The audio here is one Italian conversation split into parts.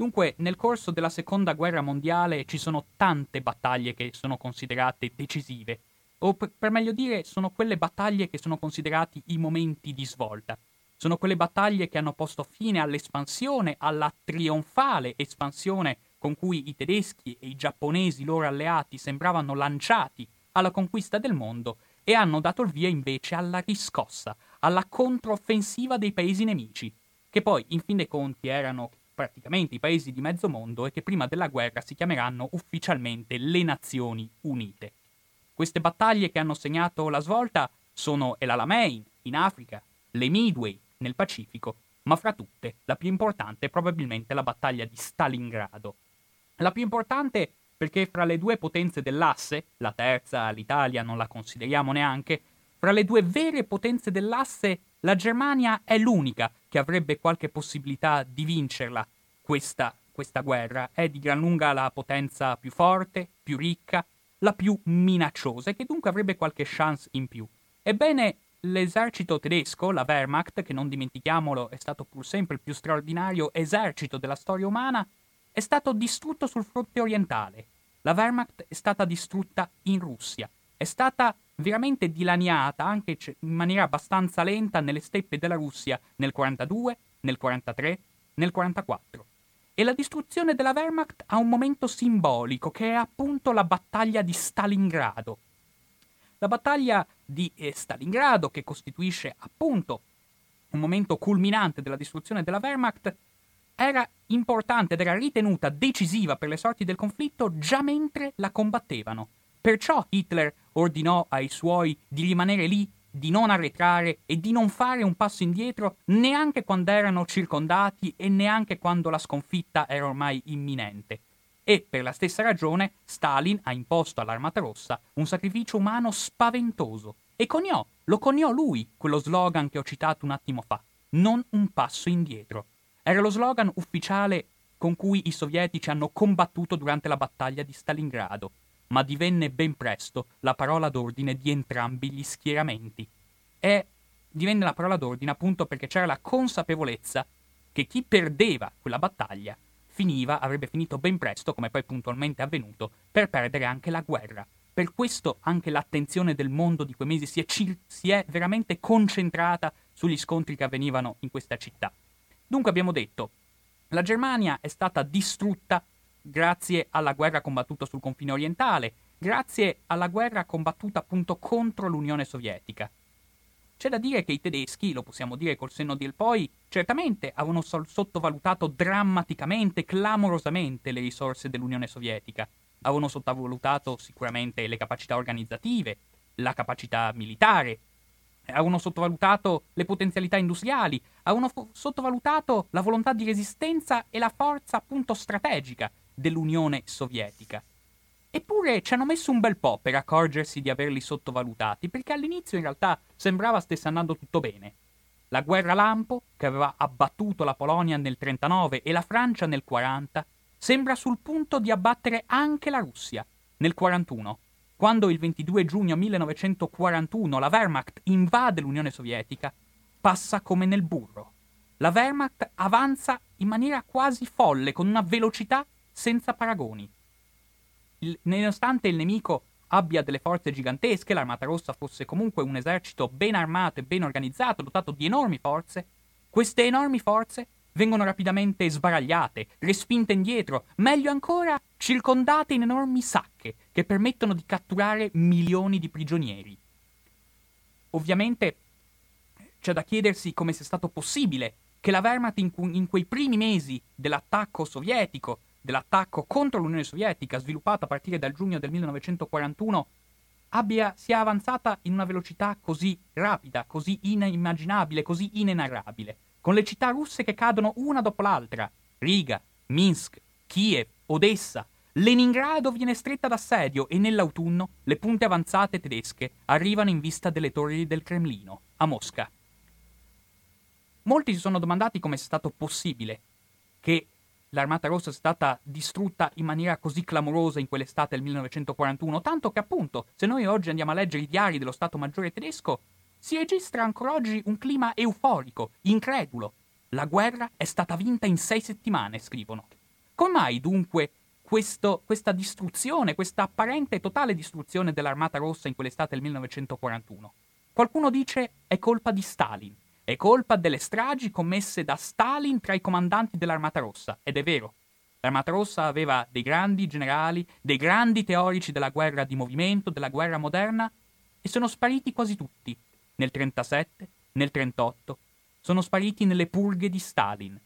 Dunque, nel corso della seconda guerra mondiale ci sono tante battaglie che sono considerate decisive, o per, meglio dire, sono quelle battaglie che sono considerati i momenti di svolta. Sono quelle battaglie che hanno posto fine all'espansione, alla trionfale espansione con cui i tedeschi e i giapponesi loro alleati sembravano lanciati alla conquista del mondo e hanno dato il via invece alla riscossa, alla controffensiva dei paesi nemici, che poi in fin dei conti erano praticamente i paesi di mezzo mondo e che prima della guerra si chiameranno ufficialmente le Nazioni Unite. Queste battaglie che hanno segnato la svolta sono El Alamein in Africa, le Midway nel Pacifico, ma fra tutte la più importante è probabilmente la battaglia di Stalingrado. La più importante perché fra le due potenze dell'asse, la terza, l'Italia, non la consideriamo neanche, fra le due vere potenze dell'asse, la Germania è l'unica che avrebbe qualche possibilità di vincerla. Questa, questa guerra è di gran lunga la potenza più forte, più ricca, la più minacciosa e che dunque avrebbe qualche chance in più. Ebbene, l'esercito tedesco, la Wehrmacht, che non dimentichiamolo è stato pur sempre il più straordinario esercito della storia umana, è stato distrutto sul fronte orientale. La Wehrmacht è stata distrutta in Russia. È stata veramente dilaniata anche in maniera abbastanza lenta nelle steppe della Russia nel 42, nel 43, nel 44. E la distruzione della Wehrmacht ha un momento simbolico che è appunto la battaglia di Stalingrado. La battaglia di eh, Stalingrado, che costituisce appunto un momento culminante della distruzione della Wehrmacht, era importante ed era ritenuta decisiva per le sorti del conflitto già mentre la combattevano. Perciò Hitler ordinò ai suoi di rimanere lì, di non arretrare e di non fare un passo indietro neanche quando erano circondati e neanche quando la sconfitta era ormai imminente. E per la stessa ragione Stalin ha imposto all'Armata Rossa un sacrificio umano spaventoso e coniò, lo coniò lui, quello slogan che ho citato un attimo fa, non un passo indietro. Era lo slogan ufficiale con cui i sovietici hanno combattuto durante la battaglia di Stalingrado, ma divenne ben presto la parola d'ordine di entrambi gli schieramenti. E divenne la parola d'ordine appunto perché c'era la consapevolezza che chi perdeva quella battaglia finiva, avrebbe finito ben presto, come poi puntualmente è avvenuto, per perdere anche la guerra. Per questo anche l'attenzione del mondo di quei mesi si è, si è veramente concentrata sugli scontri che avvenivano in questa città. Dunque abbiamo detto, la Germania è stata distrutta grazie alla guerra combattuta sul confine orientale, grazie alla guerra combattuta appunto contro l'Unione Sovietica. C'è da dire che i tedeschi, lo possiamo dire col senno del poi, certamente avevano sottovalutato drammaticamente, clamorosamente le risorse dell'Unione Sovietica. Avevano sottovalutato sicuramente le capacità organizzative, la capacità militare, avevano sottovalutato le potenzialità industriali, avevano fo- sottovalutato la volontà di resistenza e la forza appunto strategica dell'Unione Sovietica. Eppure ci hanno messo un bel po' per accorgersi di averli sottovalutati, perché all'inizio in realtà sembrava stesse andando tutto bene. La guerra lampo, che aveva abbattuto la Polonia nel 39 e la Francia nel 40, sembra sul punto di abbattere anche la Russia nel 41 quando il 22 giugno 1941 la Wehrmacht invade l'Unione Sovietica, passa come nel burro. La Wehrmacht avanza in maniera quasi folle, con una velocità senza paragoni. Il, nonostante il nemico abbia delle forze gigantesche, l'Armata Rossa fosse comunque un esercito ben armato e ben organizzato, dotato di enormi forze, queste enormi forze vengono rapidamente sbaragliate, respinte indietro, meglio ancora circondate in enormi sacche che permettono di catturare milioni di prigionieri. Ovviamente c'è da chiedersi come sia stato possibile che la Wehrmacht in, in quei primi mesi dell'attacco sovietico, dell'attacco contro l'Unione Sovietica sviluppato a partire dal giugno del 1941, abbia, sia avanzata in una velocità così rapida, così inimmaginabile, così inenarrabile con le città russe che cadono una dopo l'altra. Riga, Minsk, Kiev, Odessa. Leningrado viene stretta d'assedio e nell'autunno le punte avanzate tedesche arrivano in vista delle torri del Cremlino, a Mosca. Molti si sono domandati come sia stato possibile che l'Armata Rossa sia stata distrutta in maniera così clamorosa in quell'estate del 1941, tanto che appunto, se noi oggi andiamo a leggere i diari dello Stato Maggiore tedesco, si registra ancora oggi un clima euforico, incredulo. La guerra è stata vinta in sei settimane, scrivono. Come mai dunque questo, questa distruzione, questa apparente e totale distruzione dell'Armata Rossa in quell'estate del 1941? Qualcuno dice è colpa di Stalin, è colpa delle stragi commesse da Stalin tra i comandanti dell'Armata Rossa, ed è vero. L'Armata Rossa aveva dei grandi generali, dei grandi teorici della guerra di movimento, della guerra moderna, e sono spariti quasi tutti, nel 37, nel 38, sono spariti nelle purghe di Stalin.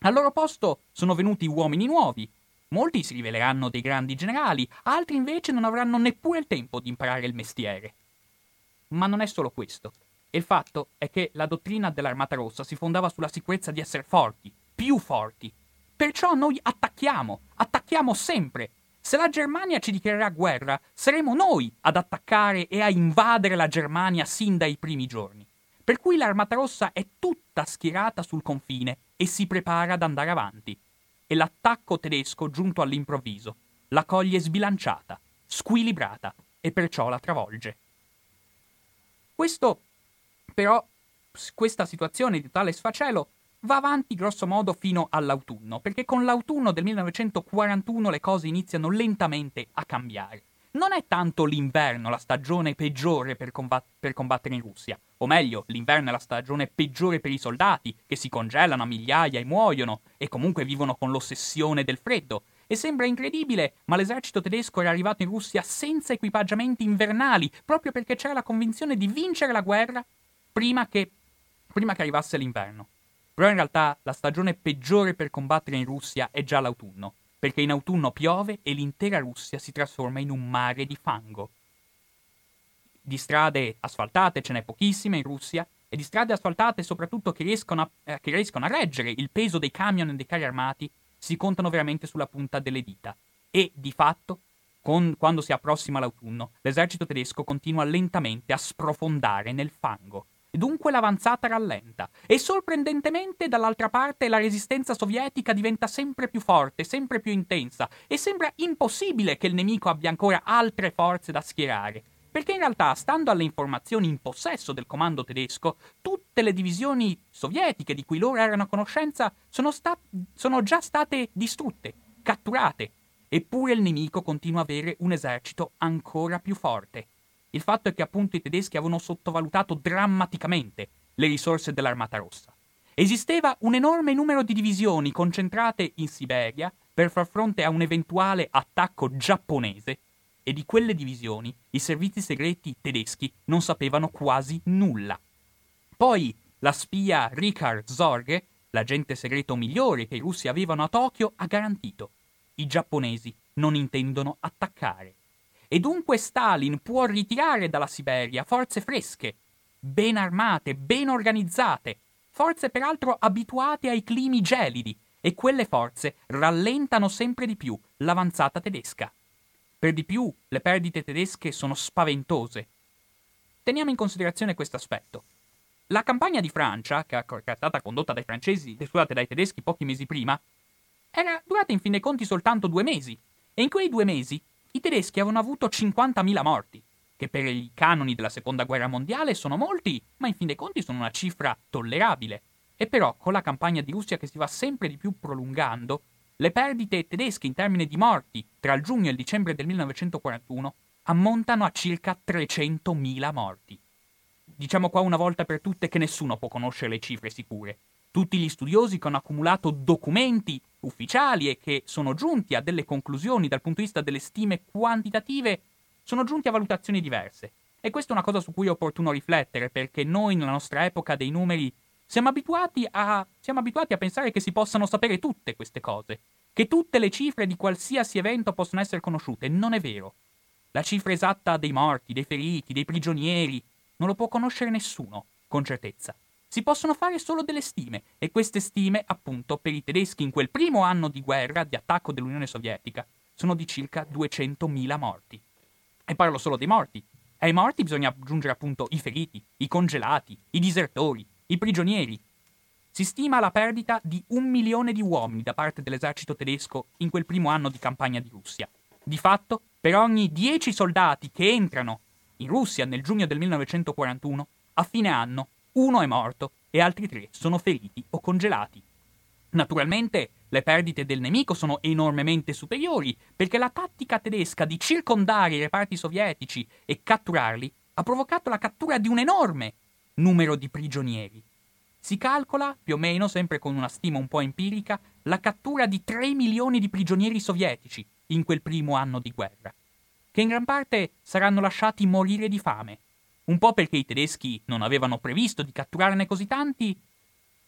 Al loro posto sono venuti uomini nuovi. Molti si riveleranno dei grandi generali, altri invece non avranno neppure il tempo di imparare il mestiere. Ma non è solo questo. Il fatto è che la dottrina dell'Armata Rossa si fondava sulla sicurezza di essere forti, più forti. Perciò noi attacchiamo, attacchiamo sempre. Se la Germania ci dichiarerà guerra, saremo noi ad attaccare e a invadere la Germania sin dai primi giorni. Per cui l'Armata Rossa è tutta schierata sul confine e si prepara ad andare avanti. E l'attacco tedesco, giunto all'improvviso, la coglie sbilanciata, squilibrata e perciò la travolge. Questo, però, questa situazione di tale sfacelo va avanti grosso modo fino all'autunno, perché con l'autunno del 1941 le cose iniziano lentamente a cambiare non è tanto l'inverno la stagione peggiore per, combat- per, combattere in Russia, o meglio, l'inverno è la stagione peggiore per i soldati, che si congelano a migliaia e muoiono, e comunque vivono con l'ossessione del freddo. E sembra incredibile, ma l'esercito tedesco era arrivato in Russia senza equipaggiamenti invernali, proprio perché c'era la convinzione di vincere la guerra prima che, prima che arrivasse l'inverno. Però in realtà la stagione peggiore per combattere in Russia è già l'autunno perché in autunno piove e l'intera Russia si trasforma in un mare di fango. Di strade asfaltate ce n'è pochissime in Russia, e di strade asfaltate soprattutto che riescono a, eh, che riescono a reggere il peso dei camion e dei carri armati si contano veramente sulla punta delle dita. E, di fatto, con, quando si approssima l'autunno, l'esercito tedesco continua lentamente a sprofondare nel fango Dunque l'avanzata rallenta e sorprendentemente dall'altra parte la resistenza sovietica diventa sempre più forte, sempre più intensa e sembra impossibile che il nemico abbia ancora altre forze da schierare. Perché in realtà, stando alle informazioni in possesso del comando tedesco, tutte le divisioni sovietiche di cui loro erano a conoscenza sono, sta- sono già state distrutte, catturate. Eppure il nemico continua a avere un esercito ancora più forte. Il fatto è che appunto i tedeschi avevano sottovalutato drammaticamente le risorse dell'Armata Rossa. Esisteva un enorme numero di divisioni concentrate in Siberia per far fronte a un eventuale attacco giapponese e di quelle divisioni i servizi segreti tedeschi non sapevano quasi nulla. Poi la spia Richard Zorge, l'agente segreto migliore che i russi avevano a Tokyo, ha garantito i giapponesi non intendono attaccare e dunque Stalin può ritirare dalla Siberia forze fresche, ben armate, ben organizzate, forze peraltro abituate ai climi gelidi, e quelle forze rallentano sempre di più l'avanzata tedesca. Per di più, le perdite tedesche sono spaventose. Teniamo in considerazione questo aspetto. La campagna di Francia, che è stata condotta dai francesi, scusate, dai tedeschi pochi mesi prima, era durata in fin dei conti soltanto due mesi, e in quei due mesi i tedeschi avevano avuto 50.000 morti, che per i canoni della seconda guerra mondiale sono molti, ma in fin dei conti sono una cifra tollerabile. E però con la campagna di Russia che si va sempre di più prolungando, le perdite tedesche in termini di morti tra il giugno e il dicembre del 1941 ammontano a circa 300.000 morti. Diciamo qua una volta per tutte che nessuno può conoscere le cifre sicure. Tutti gli studiosi che hanno accumulato documenti ufficiali e che sono giunti a delle conclusioni dal punto di vista delle stime quantitative sono giunti a valutazioni diverse. E questa è una cosa su cui è opportuno riflettere, perché noi nella nostra epoca dei numeri siamo abituati a, siamo abituati a pensare che si possano sapere tutte queste cose, che tutte le cifre di qualsiasi evento possono essere conosciute. Non è vero. La cifra esatta dei morti, dei feriti, dei prigionieri, non lo può conoscere nessuno, con certezza. Si possono fare solo delle stime, e queste stime, appunto, per i tedeschi in quel primo anno di guerra, di attacco dell'Unione Sovietica, sono di circa 200.000 morti. E parlo solo dei morti. Ai morti bisogna aggiungere appunto i feriti, i congelati, i disertori, i prigionieri. Si stima la perdita di un milione di uomini da parte dell'esercito tedesco in quel primo anno di campagna di Russia. Di fatto, per ogni 10 soldati che entrano in Russia nel giugno del 1941, a fine anno uno è morto e altri tre sono feriti o congelati. Naturalmente le perdite del nemico sono enormemente superiori, perché la tattica tedesca di circondare i reparti sovietici e catturarli ha provocato la cattura di un enorme numero di prigionieri. Si calcola, più o meno, sempre con una stima un po' empirica, la cattura di 3 milioni di prigionieri sovietici in quel primo anno di guerra, che in gran parte saranno lasciati morire di fame, un po' perché i tedeschi non avevano previsto di catturarne così tanti,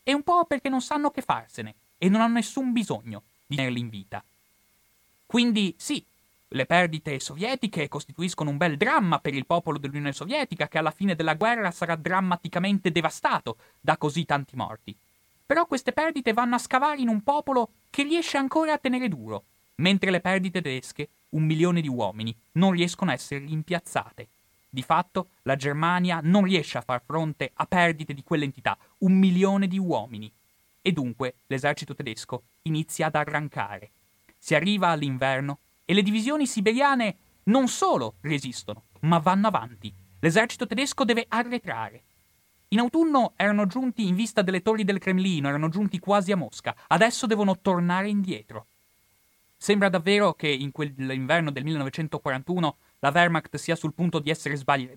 e un po' perché non sanno che farsene e non hanno nessun bisogno di tenerli in vita. Quindi sì, le perdite sovietiche costituiscono un bel dramma per il popolo dell'Unione Sovietica che alla fine della guerra sarà drammaticamente devastato da così tanti morti. Però queste perdite vanno a scavare in un popolo che riesce ancora a tenere duro, mentre le perdite tedesche, un milione di uomini, non riescono a essere rimpiazzate. Di fatto, la Germania non riesce a far fronte a perdite di quell'entità, un milione di uomini. E dunque l'esercito tedesco inizia ad arrancare. Si arriva all'inverno e le divisioni siberiane non solo resistono, ma vanno avanti. L'esercito tedesco deve arretrare. In autunno erano giunti in vista delle torri del Cremlino, erano giunti quasi a Mosca, adesso devono tornare indietro. Sembra davvero che in quell'inverno del 1941 la Wehrmacht sia sul punto di essere, sbagli-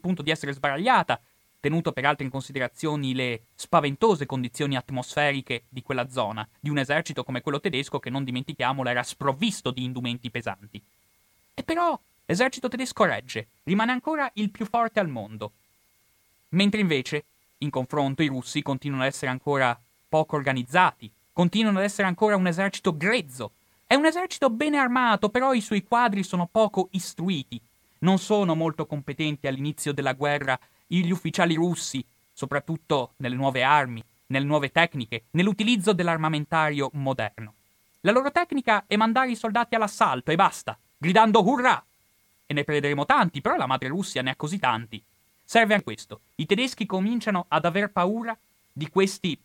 punto di essere sbaragliata, tenuto peraltro in considerazione le spaventose condizioni atmosferiche di quella zona, di un esercito come quello tedesco che, non dimentichiamolo, era sprovvisto di indumenti pesanti. E però l'esercito tedesco regge, rimane ancora il più forte al mondo. Mentre invece, in confronto, i russi continuano ad essere ancora poco organizzati, continuano ad essere ancora un esercito grezzo. È un esercito bene armato, però i suoi quadri sono poco istruiti. Non sono molto competenti all'inizio della guerra gli ufficiali russi, soprattutto nelle nuove armi, nelle nuove tecniche, nell'utilizzo dell'armamentario moderno. La loro tecnica è mandare i soldati all'assalto e basta, gridando hurrà! E ne perderemo tanti, però la madre Russia ne ha così tanti. Serve anche questo. I tedeschi cominciano ad aver paura di questi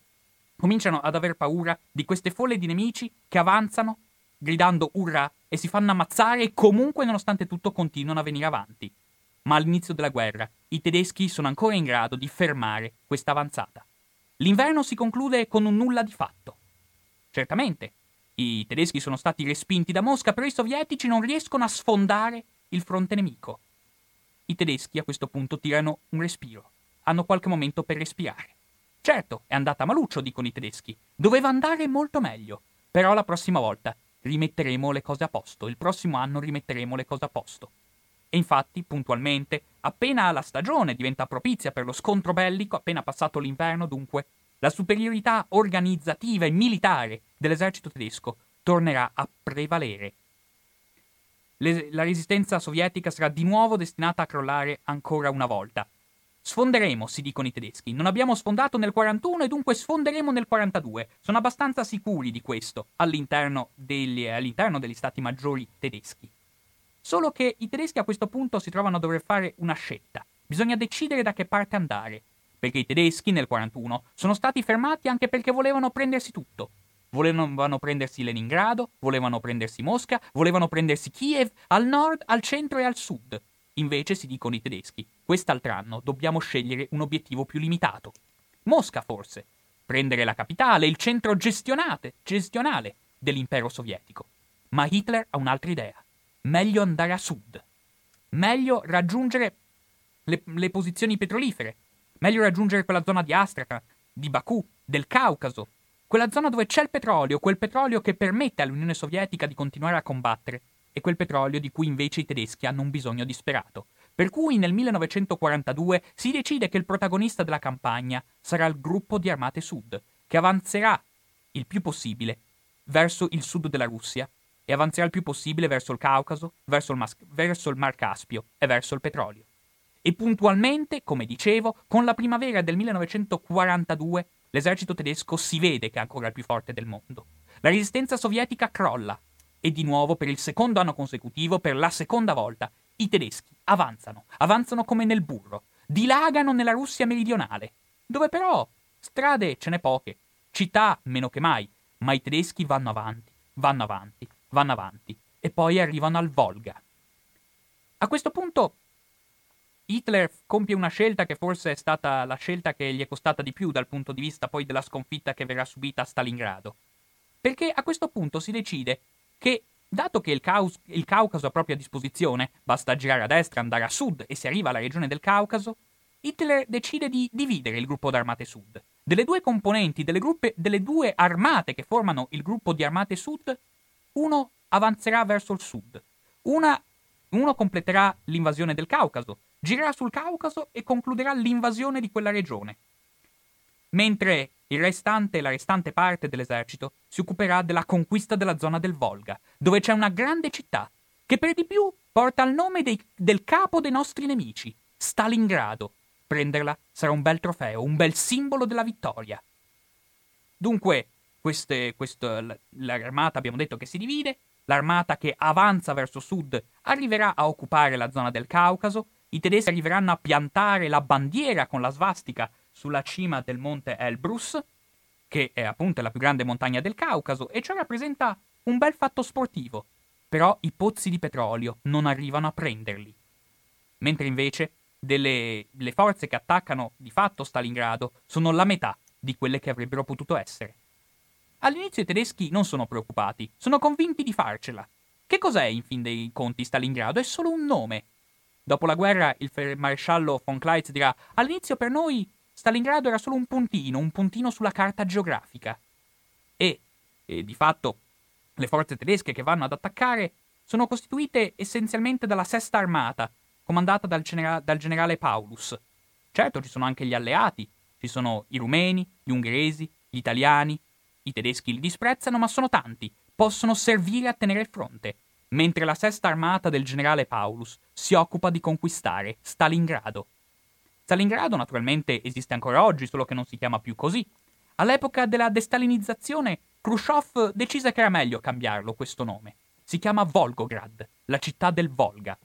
cominciano ad aver paura di queste folle di nemici che avanzano gridando urrà e si fanno ammazzare e comunque nonostante tutto continuano a venire avanti ma all'inizio della guerra i tedeschi sono ancora in grado di fermare questa avanzata. L'inverno si conclude con un nulla di fatto. Certamente, i tedeschi sono stati respinti da Mosca, però i sovietici non riescono a sfondare il fronte nemico. I tedeschi a questo punto tirano un respiro, hanno qualche momento per respirare. Certo, è andata maluccio, dicono i tedeschi. Doveva andare molto meglio. Però la prossima volta rimetteremo le cose a posto, il prossimo anno rimetteremo le cose a posto. E infatti, puntualmente, appena la stagione diventa propizia per lo scontro bellico, appena passato l'inverno dunque, la superiorità organizzativa e militare dell'esercito tedesco tornerà a prevalere. Le, la resistenza sovietica sarà di nuovo destinata a crollare ancora una volta. Sfonderemo, si dicono i tedeschi. Non abbiamo sfondato nel 41 e dunque sfonderemo nel 42. Sono abbastanza sicuri di questo all'interno degli, all'interno degli stati maggiori tedeschi. Solo che i tedeschi a questo punto si trovano a dover fare una scelta. Bisogna decidere da che parte andare. Perché i tedeschi nel 41 sono stati fermati anche perché volevano prendersi tutto. Volevano prendersi Leningrado, volevano prendersi Mosca, volevano prendersi Kiev al nord, al centro e al sud. Invece, si dicono i tedeschi, quest'altro anno dobbiamo scegliere un obiettivo più limitato. Mosca, forse. Prendere la capitale, il centro gestionale dell'impero sovietico. Ma Hitler ha un'altra idea meglio andare a sud, meglio raggiungere le, le posizioni petrolifere, meglio raggiungere quella zona di Astrakhan, di Baku, del Caucaso, quella zona dove c'è il petrolio, quel petrolio che permette all'Unione Sovietica di continuare a combattere, e quel petrolio di cui invece i tedeschi hanno un bisogno disperato. Per cui nel 1942 si decide che il protagonista della campagna sarà il gruppo di armate sud, che avanzerà il più possibile verso il sud della Russia e avanzerà il più possibile verso il Caucaso, verso il, Mas- verso il Mar Caspio e verso il petrolio. E puntualmente, come dicevo, con la primavera del 1942 l'esercito tedesco si vede che è ancora il più forte del mondo. La resistenza sovietica crolla e di nuovo per il secondo anno consecutivo, per la seconda volta, i tedeschi avanzano, avanzano come nel burro, dilagano nella Russia meridionale, dove però strade ce n'è poche, città meno che mai, ma i tedeschi vanno avanti, vanno avanti, vanno avanti e poi arrivano al Volga. A questo punto Hitler compie una scelta che forse è stata la scelta che gli è costata di più dal punto di vista poi della sconfitta che verrà subita a Stalingrado. perché a questo punto si decide che, dato che il, Caus- il Caucaso ha proprio a disposizione, basta girare a destra, andare a sud e si arriva alla regione del Caucaso, Hitler decide di dividere il gruppo d'armate sud. Delle due componenti, delle, gruppe, delle due armate che formano il gruppo di armate sud, uno avanzerà verso il sud, una, uno completerà l'invasione del Caucaso, girerà sul Caucaso e concluderà l'invasione di quella regione. Mentre restante, la restante parte dell'esercito si occuperà della conquista della zona del Volga, dove c'è una grande città, che per di più porta il nome dei, del capo dei nostri nemici, Stalingrado. Prenderla sarà un bel trofeo, un bel simbolo della vittoria. Dunque, queste, questo, l'armata abbiamo detto che si divide, l'armata che avanza verso sud arriverà a occupare la zona del Caucaso, i tedeschi arriveranno a piantare la bandiera con la svastica sulla cima del monte Elbrus, che è appunto la più grande montagna del Caucaso, e ciò rappresenta un bel fatto sportivo. Però i pozzi di petrolio non arrivano a prenderli. Mentre invece delle, le forze che attaccano di fatto Stalingrado sono la metà di quelle che avrebbero potuto essere. All'inizio i tedeschi non sono preoccupati, sono convinti di farcela. Che cos'è in fin dei conti Stalingrado? È solo un nome. Dopo la guerra il maresciallo von Kleitz dirà all'inizio per noi Stalingrado era solo un puntino, un puntino sulla carta geografica. E, e di fatto le forze tedesche che vanno ad attaccare sono costituite essenzialmente dalla Sesta Armata, comandata dal, genera- dal generale Paulus. Certo, ci sono anche gli alleati, ci sono i rumeni, gli ungheresi, gli italiani, i tedeschi li disprezzano, ma sono tanti, possono servire a tenere il fronte, mentre la sesta armata del generale Paulus si occupa di conquistare Stalingrado. Stalingrado naturalmente esiste ancora oggi, solo che non si chiama più così. All'epoca della destalinizzazione, Khrushchev decise che era meglio cambiarlo questo nome. Si chiama Volgograd, la città del Volga.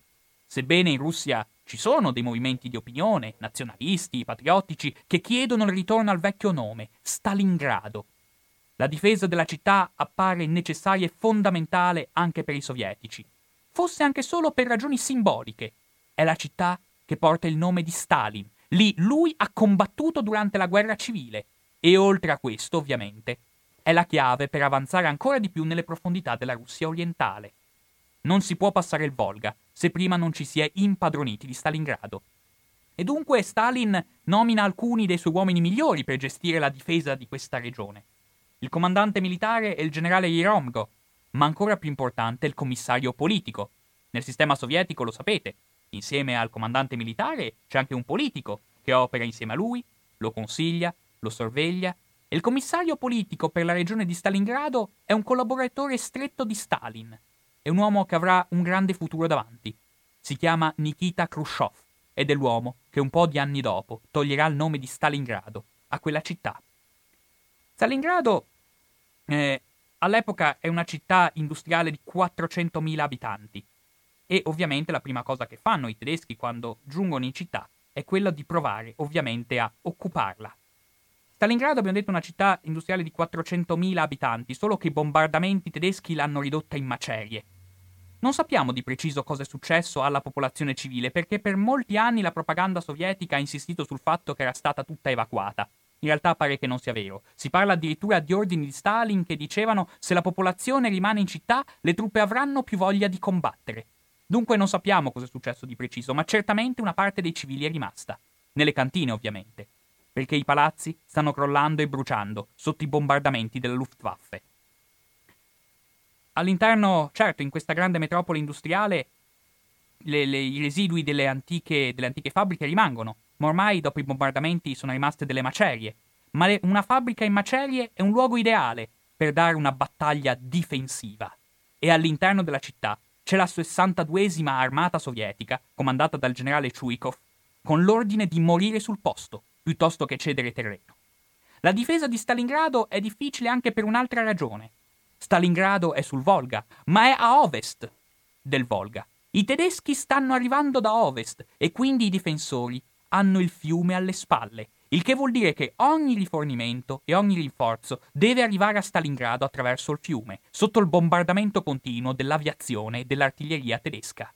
Sebbene in Russia ci sono dei movimenti di opinione, nazionalisti, patriottici, che chiedono il ritorno al vecchio nome, Stalingrado, la difesa della città appare necessaria e fondamentale anche per i sovietici, fosse anche solo per ragioni simboliche. È la città che porta il nome di Stalin. Lì lui ha combattuto durante la guerra civile e oltre a questo, ovviamente, è la chiave per avanzare ancora di più nelle profondità della Russia orientale. Non si può passare il Volga se prima non ci si è impadroniti di Stalingrado. E dunque Stalin nomina alcuni dei suoi uomini migliori per gestire la difesa di questa regione. Il comandante militare è il generale Yeromgo, ma ancora più importante il commissario politico. Nel sistema sovietico lo sapete, insieme al comandante militare c'è anche un politico che opera insieme a lui, lo consiglia, lo sorveglia e il commissario politico per la regione di Stalingrado è un collaboratore stretto di Stalin. È un uomo che avrà un grande futuro davanti. Si chiama Nikita Khrushchev ed è l'uomo che un po' di anni dopo toglierà il nome di Stalingrado a quella città. Stalingrado eh, all'epoca è una città industriale di 400.000 abitanti e ovviamente la prima cosa che fanno i tedeschi quando giungono in città è quella di provare ovviamente a occuparla. Stalingrado abbiamo detto una città industriale di 400.000 abitanti, solo che i bombardamenti tedeschi l'hanno ridotta in macerie. Non sappiamo di preciso cosa è successo alla popolazione civile perché per molti anni la propaganda sovietica ha insistito sul fatto che era stata tutta evacuata. In realtà pare che non sia vero. Si parla addirittura di ordini di Stalin che dicevano se la popolazione rimane in città, le truppe avranno più voglia di combattere. Dunque non sappiamo cosa è successo di preciso, ma certamente una parte dei civili è rimasta. Nelle cantine, ovviamente. Perché i palazzi stanno crollando e bruciando sotto i bombardamenti della Luftwaffe. All'interno, certo, in questa grande metropoli industriale, le, le, i residui delle antiche, delle antiche fabbriche rimangono, ma ormai dopo i bombardamenti sono rimaste delle macerie. Ma le, una fabbrica in macerie è un luogo ideale per dare una battaglia difensiva. E all'interno della città c'è la 62esima armata sovietica, comandata dal generale Chuikov, con l'ordine di morire sul posto, piuttosto che cedere terreno. La difesa di Stalingrado è difficile anche per un'altra ragione. Stalingrado è sul Volga, ma è a ovest del Volga. I tedeschi stanno arrivando da ovest e quindi i difensori hanno il fiume alle spalle, il che vuol dire che ogni rifornimento e ogni rinforzo deve arrivare a Stalingrado attraverso il fiume, sotto il bombardamento continuo dell'aviazione e dell'artiglieria tedesca.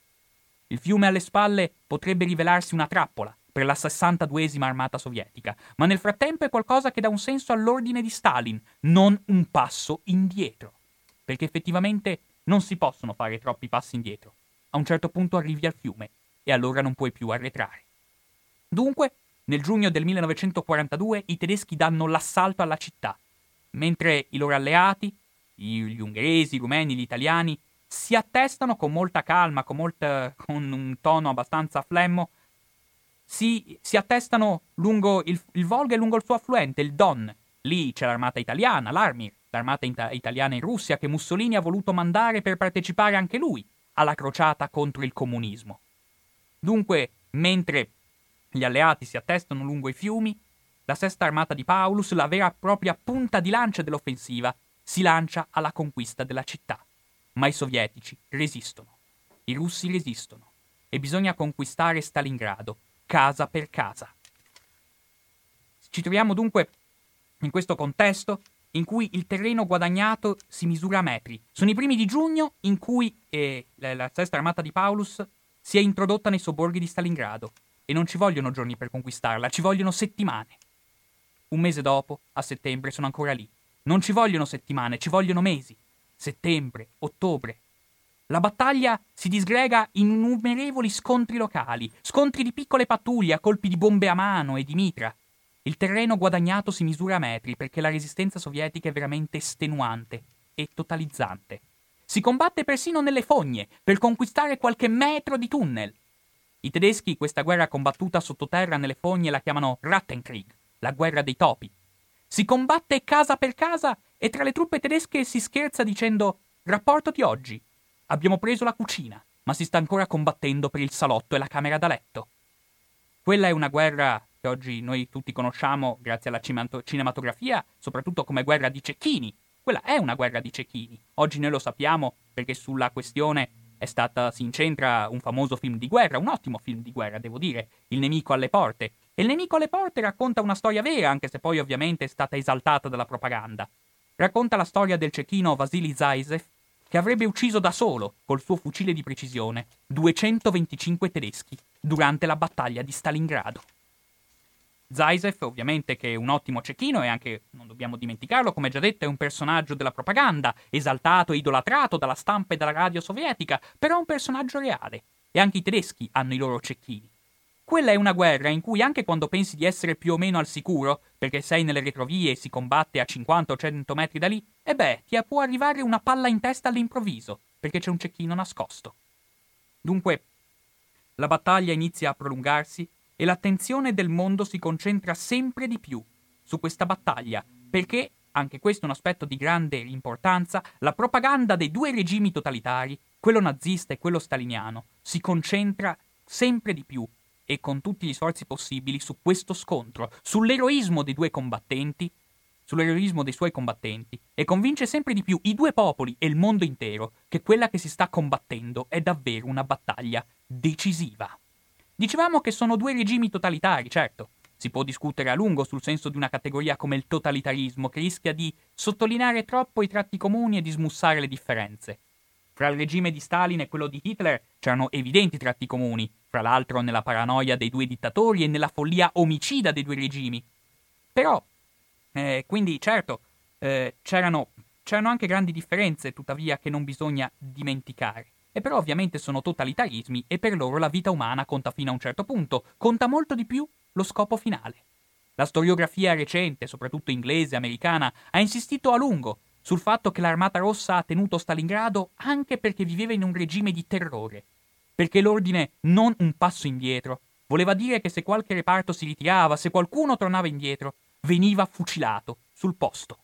Il fiume alle spalle potrebbe rivelarsi una trappola, per la 62esima armata sovietica, ma nel frattempo è qualcosa che dà un senso all'ordine di Stalin, non un passo indietro. Perché effettivamente non si possono fare troppi passi indietro. A un certo punto arrivi al fiume e allora non puoi più arretrare. Dunque, nel giugno del 1942 i tedeschi danno l'assalto alla città, mentre i loro alleati, gli ungheresi, i rumeni, gli italiani, si attestano con molta calma, con, molta, con un tono abbastanza flemmo, si, si attestano lungo il, il, Volga e lungo il suo affluente, il Don. Lì c'è l'armata italiana, l'Armir, l'armata ita- italiana in Russia che Mussolini ha voluto mandare per partecipare anche lui alla crociata contro il comunismo. Dunque, mentre gli alleati si attestano lungo i fiumi, la sesta armata di Paulus, la vera e propria punta di lancia dell'offensiva, si lancia alla conquista della città. Ma i sovietici resistono. I russi resistono. E bisogna conquistare Stalingrado, casa per casa. Ci troviamo dunque in questo contesto in cui il terreno guadagnato si misura a metri. Sono i primi di giugno in cui eh, la sesta armata di Paulus si è introdotta nei sobborghi di Stalingrado e non ci vogliono giorni per conquistarla, ci vogliono settimane. Un mese dopo, a settembre, sono ancora lì. Non ci vogliono settimane, ci vogliono mesi. Settembre, ottobre. La battaglia si disgrega in innumerevoli scontri locali, scontri di piccole pattuglie a colpi di bombe a mano e di mitra. Il terreno guadagnato si misura a metri perché la resistenza sovietica è veramente estenuante e totalizzante. Si combatte persino nelle fogne per conquistare qualche metro di tunnel. I tedeschi questa guerra combattuta sottoterra nelle fogne la chiamano Rattenkrieg, la guerra dei topi. Si combatte casa per casa e tra le truppe tedesche si scherza dicendo rapporto di oggi. Abbiamo preso la cucina, ma si sta ancora combattendo per il salotto e la camera da letto. Quella è una guerra che oggi noi tutti conosciamo grazie alla cinematografia, soprattutto come guerra di cecchini. Quella è una guerra di cecchini. Oggi noi lo sappiamo perché sulla questione stata, si incentra un famoso film di guerra, un ottimo film di guerra, devo dire, Il nemico alle porte. E Il nemico alle porte racconta una storia vera, anche se poi ovviamente è stata esaltata dalla propaganda. Racconta la storia del cecchino Vasily Zaisev, che avrebbe ucciso da solo, col suo fucile di precisione, 225 tedeschi durante la battaglia di Stalingrado. Zaisev, ovviamente, che è un ottimo cecchino e anche, non dobbiamo dimenticarlo, come già detto, è un personaggio della propaganda, esaltato e idolatrato dalla stampa e dalla radio sovietica, però è un personaggio reale. E anche i tedeschi hanno i loro cecchini. Quella è una guerra in cui anche quando pensi di essere più o meno al sicuro, perché sei nelle retrovie e si combatte a 50 o 100 metri da lì, e beh, ti può arrivare una palla in testa all'improvviso, perché c'è un cecchino nascosto. Dunque, la battaglia inizia a prolungarsi e l'attenzione del mondo si concentra sempre di più su questa battaglia, perché, anche questo è un aspetto di grande importanza, la propaganda dei due regimi totalitari, quello nazista e quello staliniano, si concentra sempre di più e con tutti gli sforzi possibili su questo scontro, sull'eroismo dei due combattenti, sull'eroismo dei suoi combattenti, e convince sempre di più i due popoli e il mondo intero che quella che si sta combattendo è davvero una battaglia decisiva. Dicevamo che sono due regimi totalitari, certo. Si può discutere a lungo sul senso di una categoria come il totalitarismo, che rischia di sottolineare troppo i tratti comuni e di smussare le differenze. Fra il regime di Stalin e quello di Hitler c'erano evidenti tratti comuni, fra l'altro nella paranoia dei due dittatori e nella follia omicida dei due regimi. Però, eh, quindi certo, eh, c'erano, c'erano anche grandi differenze, tuttavia, che non bisogna dimenticare. E però ovviamente sono totalitarismi e per loro la vita umana conta fino a un certo punto, conta molto di più lo scopo finale. La storiografia recente, soprattutto inglese e americana, ha insistito a lungo sul fatto che l'Armata Rossa ha tenuto Stalingrado anche perché viveva in un regime di terrore, perché l'ordine non un passo indietro voleva dire che se qualche reparto si ritirava, se qualcuno tornava indietro, veniva fucilato sul posto.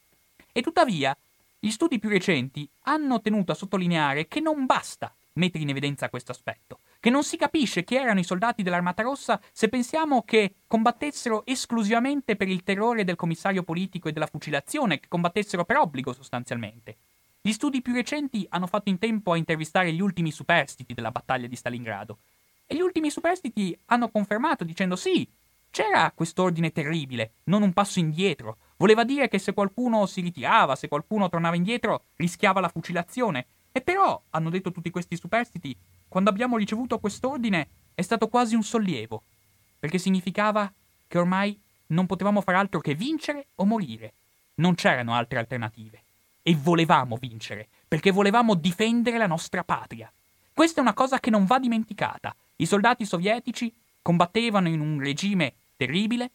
E tuttavia gli studi più recenti hanno tenuto a sottolineare che non basta mettere in evidenza questo aspetto, che non si capisce chi erano i soldati dell'Armata Rossa se pensiamo che combattessero esclusivamente per il terrore del commissario politico e della fucilazione, che combattessero per obbligo sostanzialmente. Gli studi più recenti hanno fatto in tempo a intervistare gli ultimi superstiti della battaglia di Stalingrado. E gli ultimi superstiti hanno confermato dicendo sì, c'era quest'ordine terribile, non un passo indietro, Voleva dire che se qualcuno si ritirava, se qualcuno tornava indietro, rischiava la fucilazione. E però, hanno detto tutti questi superstiti, quando abbiamo ricevuto quest'ordine è stato quasi un sollievo. perché significava che ormai non potevamo far altro che vincere o morire. Non c'erano altre alternative. E volevamo vincere, perché volevamo difendere la nostra patria. Questa è una cosa che non va dimenticata. I soldati sovietici combattevano in un regime terribile,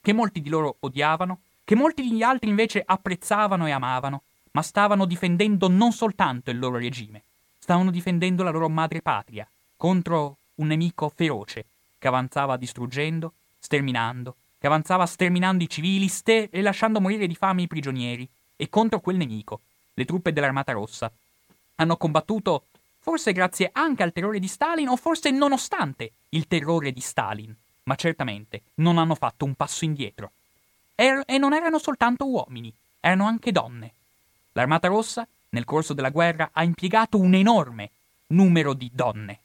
che molti di loro odiavano, che molti degli altri invece apprezzavano e amavano, ma stavano difendendo non soltanto il loro regime, stavano difendendo la loro madre patria contro un nemico feroce che avanzava distruggendo, sterminando, che avanzava sterminando i civili ste- e lasciando morire di fame i prigionieri, e contro quel nemico, le truppe dell'Armata Rossa, hanno combattuto forse grazie anche al terrore di Stalin o forse nonostante il terrore di Stalin, ma certamente non hanno fatto un passo indietro. Er- e non erano soltanto uomini, erano anche donne. L'Armata Rossa, nel corso della guerra, ha impiegato un enorme numero di donne.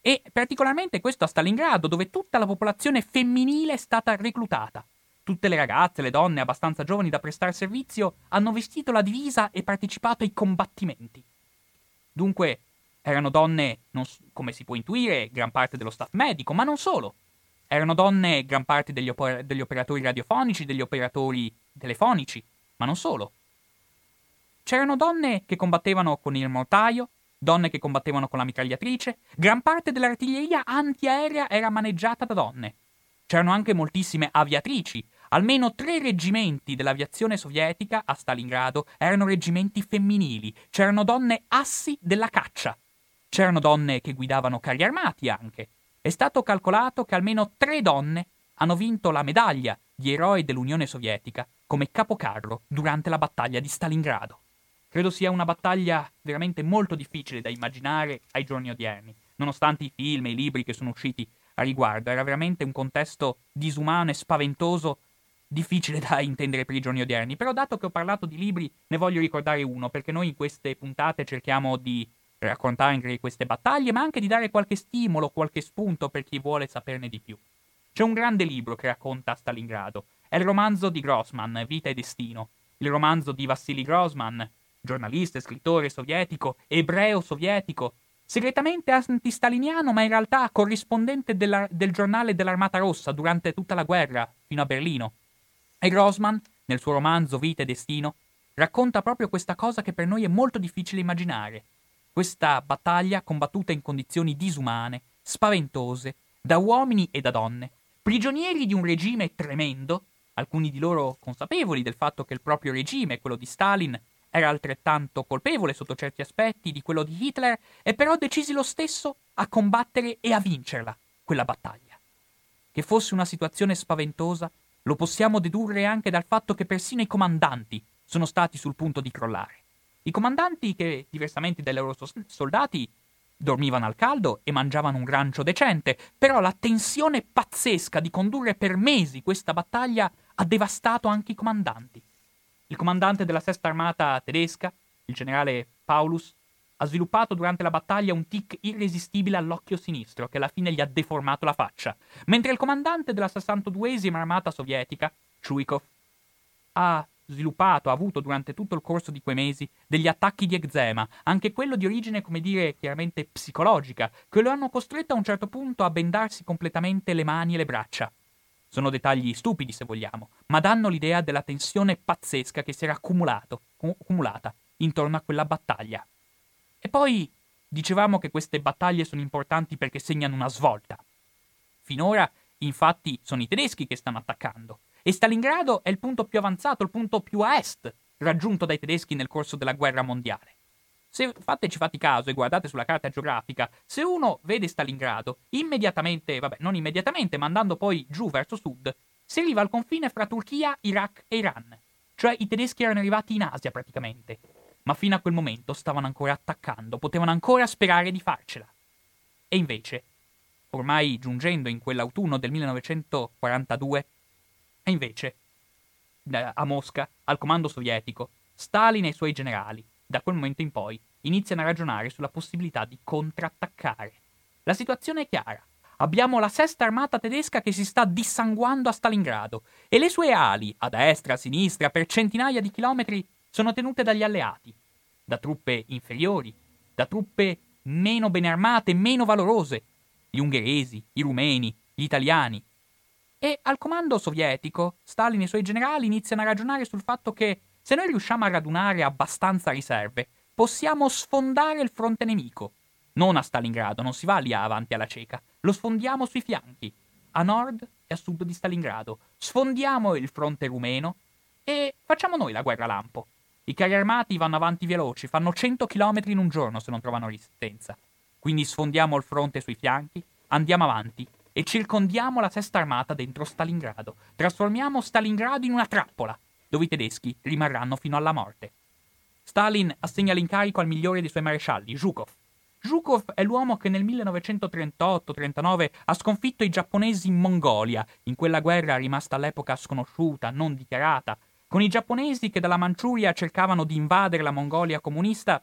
E particolarmente questo a Stalingrado, dove tutta la popolazione femminile è stata reclutata. Tutte le ragazze, le donne abbastanza giovani da prestare servizio hanno vestito la divisa e partecipato ai combattimenti. Dunque, erano donne, come si può intuire, gran parte dello staff medico, ma non solo. Erano donne gran parte degli, oper- degli operatori radiofonici, degli operatori telefonici, ma non solo. C'erano donne che combattevano con il mortaio, donne che combattevano con la mitragliatrice, gran parte dell'artiglieria antiaerea era maneggiata da donne. C'erano anche moltissime aviatrici, almeno tre reggimenti dell'aviazione sovietica a Stalingrado erano reggimenti femminili, c'erano donne assi della caccia, c'erano donne che guidavano carri armati anche. È stato calcolato che almeno tre donne hanno vinto la medaglia di eroe dell'Unione Sovietica come capocarro durante la battaglia di Stalingrado. Credo sia una battaglia veramente molto difficile da immaginare ai giorni odierni, nonostante i film e i libri che sono usciti a riguardo. Era veramente un contesto disumano e spaventoso, difficile da intendere per i giorni odierni. Però, dato che ho parlato di libri, ne voglio ricordare uno, perché noi in queste puntate cerchiamo di raccontare queste battaglie, ma anche di dare qualche stimolo, qualche spunto per chi vuole saperne di più. C'è un grande libro che racconta Stalingrado. È il romanzo di Grossman, Vita e Destino. Il romanzo di Vassili Grossman, giornalista e scrittore sovietico, ebreo sovietico, segretamente antistaliniano, ma in realtà corrispondente della, del giornale dell'Armata Rossa durante tutta la guerra, fino a Berlino. E Grossman, nel suo romanzo Vita e Destino, racconta proprio questa cosa che per noi è molto difficile immaginare. Questa battaglia combattuta in condizioni disumane, spaventose, da uomini e da donne, prigionieri di un regime tremendo, alcuni di loro consapevoli del fatto che il proprio regime, quello di Stalin, era altrettanto colpevole sotto certi aspetti di quello di Hitler, e però decisi lo stesso a combattere e a vincerla, quella battaglia. Che fosse una situazione spaventosa, lo possiamo dedurre anche dal fatto che persino i comandanti sono stati sul punto di crollare. I comandanti che, diversamente dai loro soldati, dormivano al caldo e mangiavano un grancio decente, però la tensione pazzesca di condurre per mesi questa battaglia ha devastato anche i comandanti. Il comandante della sesta armata tedesca, il generale Paulus, ha sviluppato durante la battaglia un tic irresistibile all'occhio sinistro che alla fine gli ha deformato la faccia, mentre il comandante della 62esima armata sovietica, Chuikov, ha sviluppato, ha avuto durante tutto il corso di quei mesi degli attacchi di eczema, anche quello di origine, come dire, chiaramente psicologica, che lo hanno costretto a un certo punto a bendarsi completamente le mani e le braccia. Sono dettagli stupidi, se vogliamo, ma danno l'idea della tensione pazzesca che si era accumulata intorno a quella battaglia. E poi dicevamo che queste battaglie sono importanti perché segnano una svolta. Finora, infatti, sono i tedeschi che stanno attaccando, e Stalingrado è il punto più avanzato, il punto più a est raggiunto dai tedeschi nel corso della guerra mondiale. Se fateci fate caso e guardate sulla carta geografica, se uno vede Stalingrado, immediatamente, vabbè, non immediatamente, ma andando poi giù verso sud, si arriva al confine fra Turchia, Iraq e Iran. Cioè i tedeschi erano arrivati in Asia praticamente. Ma fino a quel momento stavano ancora attaccando, potevano ancora sperare di farcela. E invece, ormai giungendo in quell'autunno del 1942, e invece, a Mosca, al comando sovietico, Stalin e i suoi generali, da quel momento in poi iniziano a ragionare sulla possibilità di contrattaccare. La situazione è chiara. Abbiamo la sesta armata tedesca che si sta dissanguando a Stalingrado e le sue ali, a destra, a sinistra, per centinaia di chilometri, sono tenute dagli alleati, da truppe inferiori, da truppe meno ben armate, meno valorose, gli ungheresi, i rumeni, gli italiani, E al comando sovietico, Stalin e i suoi generali iniziano a ragionare sul fatto che se noi riusciamo a radunare abbastanza riserve, possiamo sfondare il fronte nemico. Non a Stalingrado, non si va lì avanti alla cieca, lo sfondiamo sui fianchi, a nord e a sud di Stalingrado. Sfondiamo il fronte rumeno e facciamo noi la guerra lampo. I carri armati vanno avanti veloci, fanno 100 km in un giorno se non trovano resistenza. Quindi sfondiamo il fronte sui fianchi, andiamo avanti e circondiamo la sesta armata dentro Stalingrado. Trasformiamo Stalingrado in una trappola, dove i tedeschi rimarranno fino alla morte. Stalin assegna l'incarico al migliore dei suoi marescialli, Zhukov. Zhukov è l'uomo che nel 1938-39 ha sconfitto i giapponesi in Mongolia, in quella guerra rimasta all'epoca sconosciuta, non dichiarata, con i giapponesi che dalla Manciuria cercavano di invadere la Mongolia comunista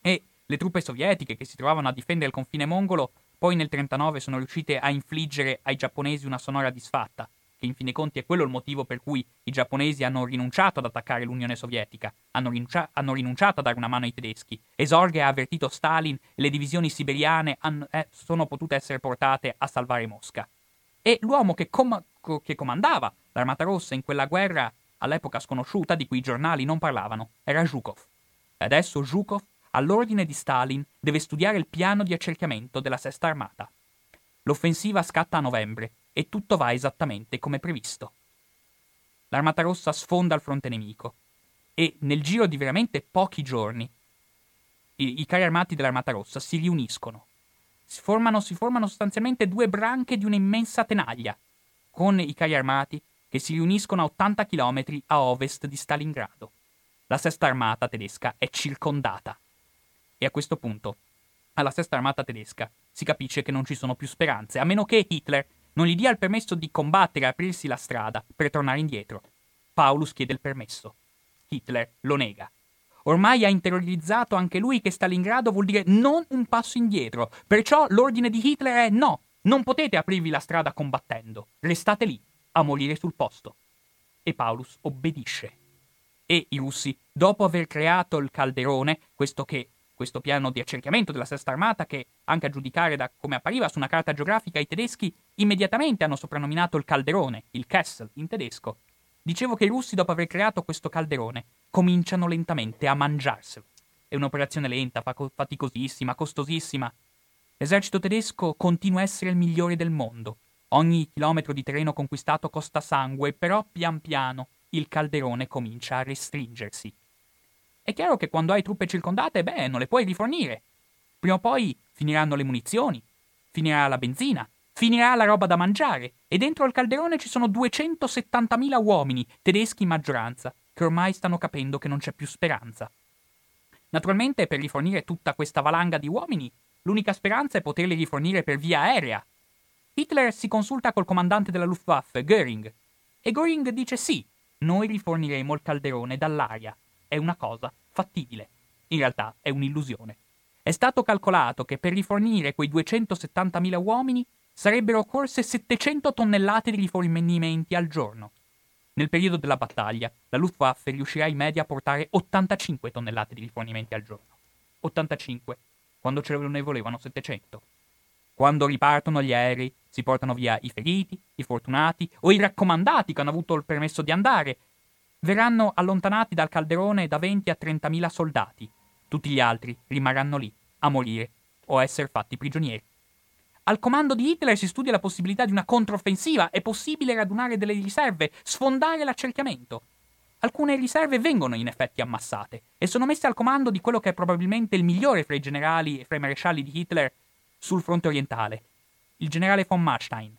e le truppe sovietiche che si trovavano a difendere il confine mongolo poi nel 1939 sono riuscite a infliggere ai giapponesi una sonora disfatta, che in fin dei conti è quello il motivo per cui i giapponesi hanno rinunciato ad attaccare l'Unione Sovietica, hanno, rinuncia- hanno rinunciato a dare una mano ai tedeschi. Esorge ha avvertito Stalin e le divisioni siberiane hanno, eh, sono potute essere portate a salvare Mosca. E l'uomo che, com- che comandava l'Armata Rossa in quella guerra all'epoca sconosciuta di cui i giornali non parlavano era Zhukov. E adesso Zhukov all'ordine di Stalin, deve studiare il piano di accerchiamento della Sesta Armata. L'offensiva scatta a novembre e tutto va esattamente come previsto. L'Armata Rossa sfonda il fronte nemico e nel giro di veramente pochi giorni i, i carri armati dell'Armata Rossa si riuniscono. Si formano, si formano sostanzialmente due branche di un'immensa tenaglia, con i carri armati che si riuniscono a 80 km a ovest di Stalingrado. La sesta armata tedesca è circondata. E a questo punto, alla sesta armata tedesca, si capisce che non ci sono più speranze, a meno che Hitler non gli dia il permesso di combattere e aprirsi la strada per tornare indietro. Paulus chiede il permesso. Hitler lo nega. Ormai ha interiorizzato anche lui che Stalingrado vuol dire non un passo indietro, perciò l'ordine di Hitler è no, non potete aprirvi la strada combattendo, restate lì, a morire sul posto. E Paulus obbedisce. E i russi, dopo aver creato il calderone, questo che questo piano di accerchiamento della Sesta Armata che, anche a giudicare da come appariva su una carta geografica, i tedeschi immediatamente hanno soprannominato il calderone, il Kessel in tedesco. Dicevo che i russi, dopo aver creato questo calderone, cominciano lentamente a mangiarselo. È un'operazione lenta, faticosissima, costosissima. L'esercito tedesco continua a essere il migliore del mondo. Ogni chilometro di terreno conquistato costa sangue, però pian piano il calderone comincia a restringersi. È chiaro che quando hai truppe circondate, beh, non le puoi rifornire. Prima o poi finiranno le munizioni, finirà la benzina, finirà la roba da mangiare e dentro il calderone ci sono 270.000 uomini, tedeschi in maggioranza, che ormai stanno capendo che non c'è più speranza. Naturalmente, per rifornire tutta questa valanga di uomini, l'unica speranza è poterli rifornire per via aerea. Hitler si consulta col comandante della Luftwaffe, Göring, e Göring dice sì, noi riforniremo il calderone dall'aria è una cosa fattibile. In realtà è un'illusione. È stato calcolato che per rifornire quei 270.000 uomini sarebbero occorse 700 tonnellate di rifornimenti al giorno. Nel periodo della battaglia, la Luftwaffe riuscirà in media a portare 85 tonnellate di rifornimenti al giorno. 85, quando ce ne volevano 700. Quando ripartono gli aerei, si portano via i feriti, i fortunati o i raccomandati che hanno avuto il permesso di andare verranno allontanati dal calderone da 20 a 30.000 soldati. Tutti gli altri rimarranno lì, a morire o a essere fatti prigionieri. Al comando di Hitler si studia la possibilità di una controffensiva, è possibile radunare delle riserve, sfondare l'accerchiamento. Alcune riserve vengono in effetti ammassate e sono messe al comando di quello che è probabilmente il migliore fra i generali e fra i marescialli di Hitler sul fronte orientale, il generale von Manstein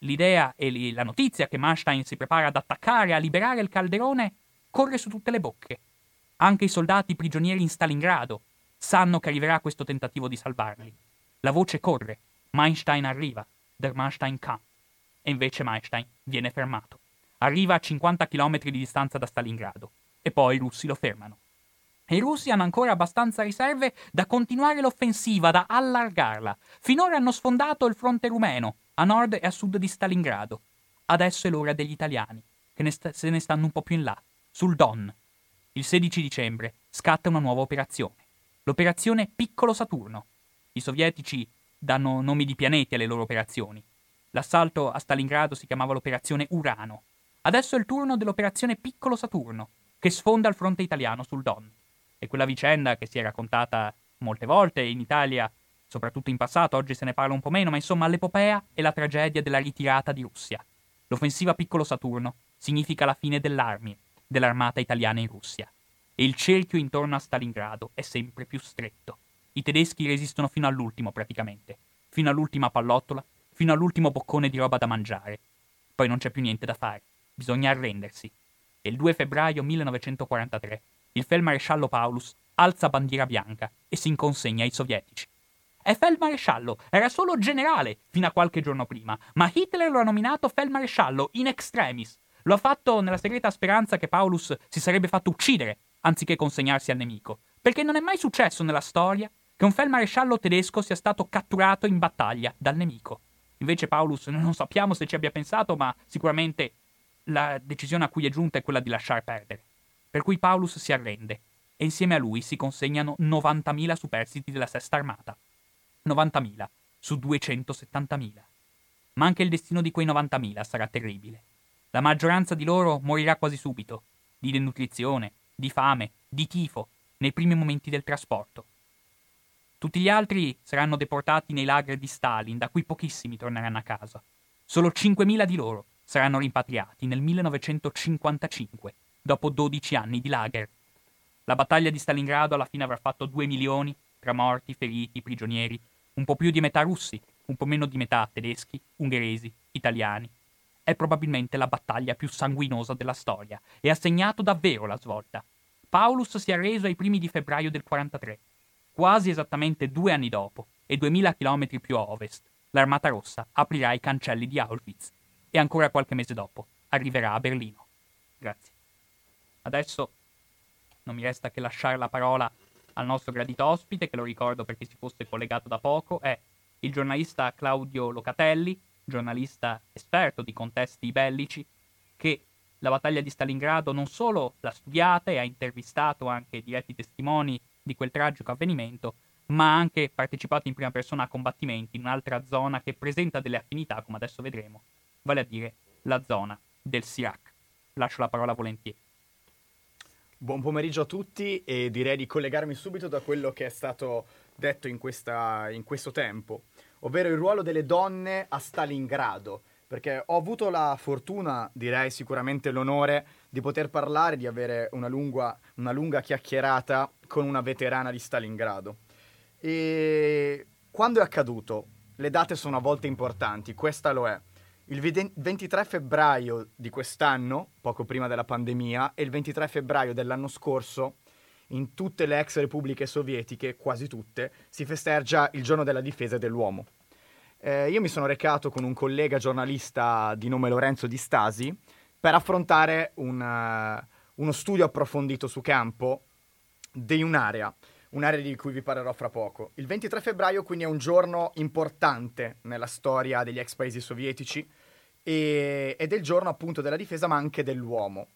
l'idea e la notizia che Manstein si prepara ad attaccare, a liberare il calderone, corre su tutte le bocche. Anche i soldati prigionieri in Stalingrado sanno che arriverà questo tentativo di salvarli. La voce corre. Manstein arriva. Der Manstein kam. E invece Manstein viene fermato. Arriva a 50 km di distanza da Stalingrado. E poi i russi lo fermano. E i russi hanno ancora abbastanza riserve da continuare l'offensiva, da allargarla. Finora hanno sfondato il fronte rumeno, a nord e a sud di Stalingrado. Adesso è l'ora degli italiani, che ne st- se ne stanno un po' più in là, sul Don. Il 16 dicembre scatta una nuova operazione, l'operazione Piccolo Saturno. I sovietici danno nomi di pianeti alle loro operazioni. L'assalto a Stalingrado si chiamava l'operazione Urano. Adesso è il turno dell'operazione Piccolo Saturno, che sfonda il fronte italiano sul Don. E quella vicenda che si è raccontata molte volte in Italia, soprattutto in passato, oggi se ne parla un po' meno, ma insomma l'epopea è la tragedia della ritirata di Russia. L'offensiva Piccolo Saturno significa la fine dell'armia, dell'armata italiana in Russia. E il cerchio intorno a Stalingrado è sempre più stretto. I tedeschi resistono fino all'ultimo praticamente, fino all'ultima pallottola, fino all'ultimo boccone di roba da mangiare. Poi non c'è più niente da fare, bisogna arrendersi. E il 2 febbraio 1943 il feldmaresciallo Paulus alza bandiera bianca e si inconsegna ai sovietici. È feldmaresciallo, era solo generale fino a qualche giorno prima, ma Hitler lo ha nominato feldmaresciallo in extremis. Lo ha fatto nella segreta speranza che Paulus si sarebbe fatto uccidere anziché consegnarsi al nemico, perché non è mai successo nella storia che un feldmaresciallo tedesco sia stato catturato in battaglia dal nemico. Invece Paulus non sappiamo se ci abbia pensato, ma sicuramente la decisione a cui è giunta è quella di lasciar perdere. Per cui Paulus si arrende e insieme a lui si consegnano 90.000 superstiti della Sesta Armata. 90.000 su 270.000. Ma anche il destino di quei 90.000 sarà terribile. La maggioranza di loro morirà quasi subito, di denutrizione, di fame, di tifo, nei primi momenti del trasporto. Tutti gli altri saranno deportati nei lager di Stalin, da cui pochissimi torneranno a casa. Solo 5.000 di loro saranno rimpatriati nel 1955, dopo 12 anni di lager. La battaglia di Stalingrado alla fine avrà fatto 2 milioni, tra morti, feriti, prigionieri, un po' più di metà russi, un po' meno di metà tedeschi, ungheresi, italiani. È probabilmente la battaglia più sanguinosa della storia e ha segnato davvero la svolta. Paulus si è arreso ai primi di febbraio del 43 Quasi esattamente due anni dopo, e 2000 km più a ovest, l'Armata Rossa aprirà i cancelli di Auschwitz e ancora qualche mese dopo arriverà a Berlino. Grazie. Adesso non mi resta che lasciare la parola al nostro gradito ospite, che lo ricordo perché si fosse collegato da poco, è il giornalista Claudio Locatelli, giornalista esperto di contesti bellici, che la battaglia di Stalingrado non solo l'ha studiata e ha intervistato anche diretti testimoni di quel tragico avvenimento, ma ha anche partecipato in prima persona a combattimenti in un'altra zona che presenta delle affinità, come adesso vedremo, vale a dire la zona del Sirac. Lascio la parola volentieri. Buon pomeriggio a tutti e direi di collegarmi subito da quello che è stato detto in, questa, in questo tempo, ovvero il ruolo delle donne a Stalingrado perché ho avuto la fortuna, direi sicuramente l'onore, di poter parlare, di avere una lunga, una lunga chiacchierata con una veterana di Stalingrado. E quando è accaduto? Le date sono a volte importanti, questa lo è. Il 23 febbraio di quest'anno, poco prima della pandemia, e il 23 febbraio dell'anno scorso, in tutte le ex repubbliche sovietiche, quasi tutte, si festeggia il giorno della difesa dell'uomo. Eh, io mi sono recato con un collega giornalista di nome Lorenzo Di Stasi per affrontare un, uh, uno studio approfondito su campo di un'area, un'area di cui vi parlerò fra poco. Il 23 febbraio quindi è un giorno importante nella storia degli ex paesi sovietici e, ed è il giorno appunto della difesa ma anche dell'uomo.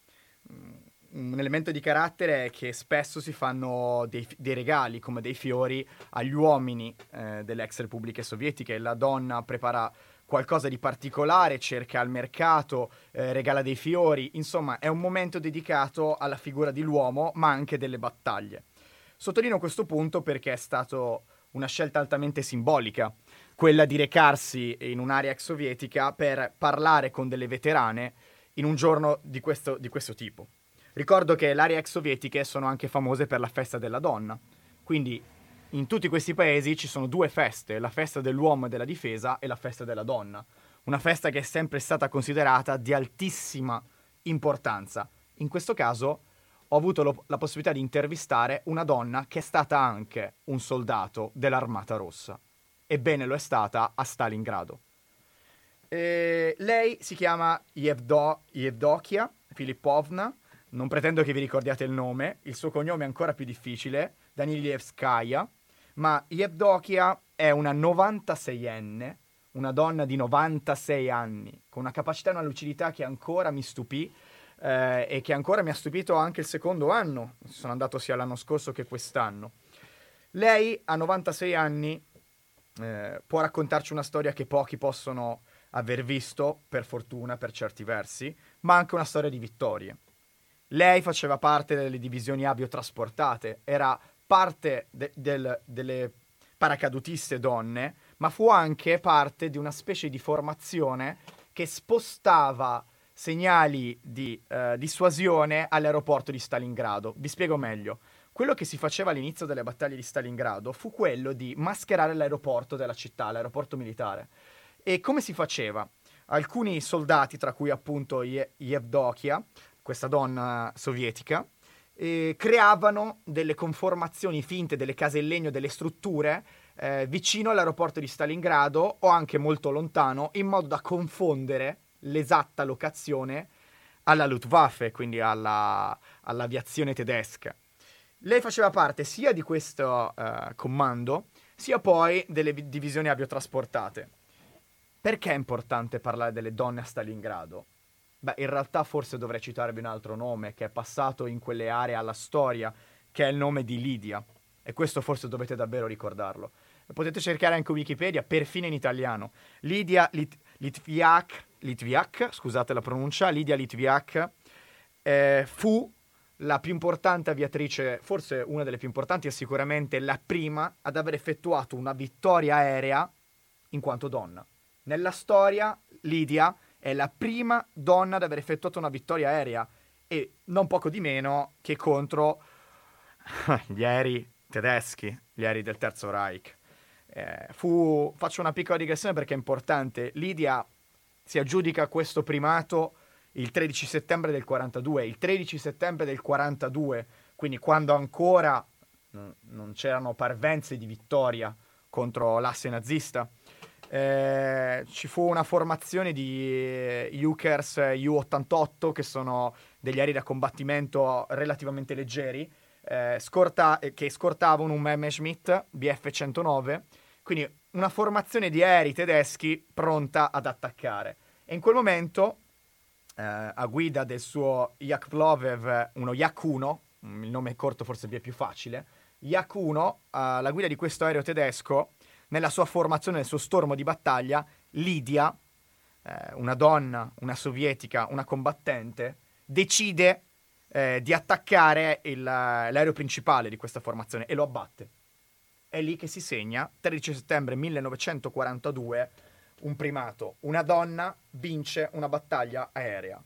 Mm, un elemento di carattere è che spesso si fanno dei, dei regali come dei fiori agli uomini eh, delle ex repubbliche sovietiche. La donna prepara qualcosa di particolare, cerca al mercato, eh, regala dei fiori, insomma è un momento dedicato alla figura dell'uomo ma anche delle battaglie. Sottolineo questo punto perché è stata una scelta altamente simbolica, quella di recarsi in un'area ex sovietica per parlare con delle veterane in un giorno di questo, di questo tipo. Ricordo che le aree ex sovietiche sono anche famose per la festa della donna. Quindi in tutti questi paesi ci sono due feste, la festa dell'uomo e della difesa e la festa della donna. Una festa che è sempre stata considerata di altissima importanza. In questo caso ho avuto lo- la possibilità di intervistare una donna che è stata anche un soldato dell'Armata Rossa. Ebbene lo è stata a Stalingrado. E lei si chiama Yevdo- Yevdokia Filippovna non pretendo che vi ricordiate il nome, il suo cognome è ancora più difficile, Danilievskaya, ma Yevdokia è una 96enne, una donna di 96 anni, con una capacità e una lucidità che ancora mi stupì eh, e che ancora mi ha stupito anche il secondo anno, sono andato sia l'anno scorso che quest'anno. Lei a 96 anni eh, può raccontarci una storia che pochi possono aver visto, per fortuna, per certi versi, ma anche una storia di vittorie. Lei faceva parte delle divisioni aviotrasportate, era parte de- del, delle paracadutiste donne, ma fu anche parte di una specie di formazione che spostava segnali di uh, dissuasione all'aeroporto di Stalingrado. Vi spiego meglio. Quello che si faceva all'inizio delle battaglie di Stalingrado fu quello di mascherare l'aeroporto della città, l'aeroporto militare. E come si faceva? Alcuni soldati, tra cui appunto Yevdokia, questa donna sovietica, eh, creavano delle conformazioni finte, delle case in legno, delle strutture eh, vicino all'aeroporto di Stalingrado o anche molto lontano, in modo da confondere l'esatta locazione alla Luftwaffe, quindi alla, all'aviazione tedesca. Lei faceva parte sia di questo uh, comando, sia poi delle divisioni aviotrasportate. Perché è importante parlare delle donne a Stalingrado? Beh, in realtà forse dovrei citarvi un altro nome che è passato in quelle aree alla storia, che è il nome di Lidia. E questo forse dovete davvero ricordarlo. Potete cercare anche Wikipedia, perfino in italiano. Lidia Lit- Litviak, Litviak, scusate la pronuncia, Lidia Litviak, eh, fu la più importante aviatrice, forse una delle più importanti e sicuramente la prima ad aver effettuato una vittoria aerea in quanto donna. Nella storia Lidia è la prima donna ad aver effettuato una vittoria aerea e non poco di meno che contro gli aerei tedeschi, gli aerei del Terzo Reich. Eh, fu, faccio una piccola digressione perché è importante, Lidia si aggiudica questo primato il 13 settembre del 42, il 13 settembre del 42, quindi quando ancora non c'erano parvenze di vittoria contro l'asse nazista. Eh, ci fu una formazione di Jukers U-88 che sono degli aerei da combattimento relativamente leggeri eh, scorta- che scortavano un Messerschmitt BF-109 quindi una formazione di aerei tedeschi pronta ad attaccare. E in quel momento, eh, a guida del suo Yak Plovev, uno Yak 1, mm, il nome corto forse vi è più facile, Yak 1, alla guida di questo aereo tedesco, nella sua formazione, nel suo stormo di battaglia, Lidia, eh, una donna, una sovietica, una combattente, decide eh, di attaccare il, l'aereo principale di questa formazione e lo abbatte. È lì che si segna, 13 settembre 1942, un primato. Una donna vince una battaglia aerea.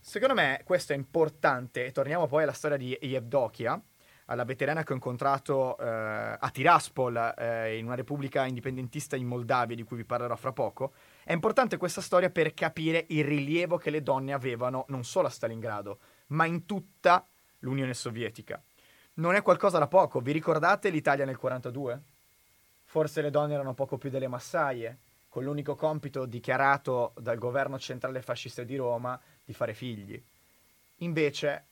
Secondo me questo è importante, e torniamo poi alla storia di Yevdokia, alla veterana che ho incontrato eh, a Tiraspol, eh, in una repubblica indipendentista in Moldavia, di cui vi parlerò fra poco. È importante questa storia per capire il rilievo che le donne avevano non solo a Stalingrado, ma in tutta l'Unione Sovietica non è qualcosa da poco. Vi ricordate l'Italia nel 42? Forse le donne erano poco più delle massaie, con l'unico compito dichiarato dal governo centrale fascista di Roma di fare figli. Invece,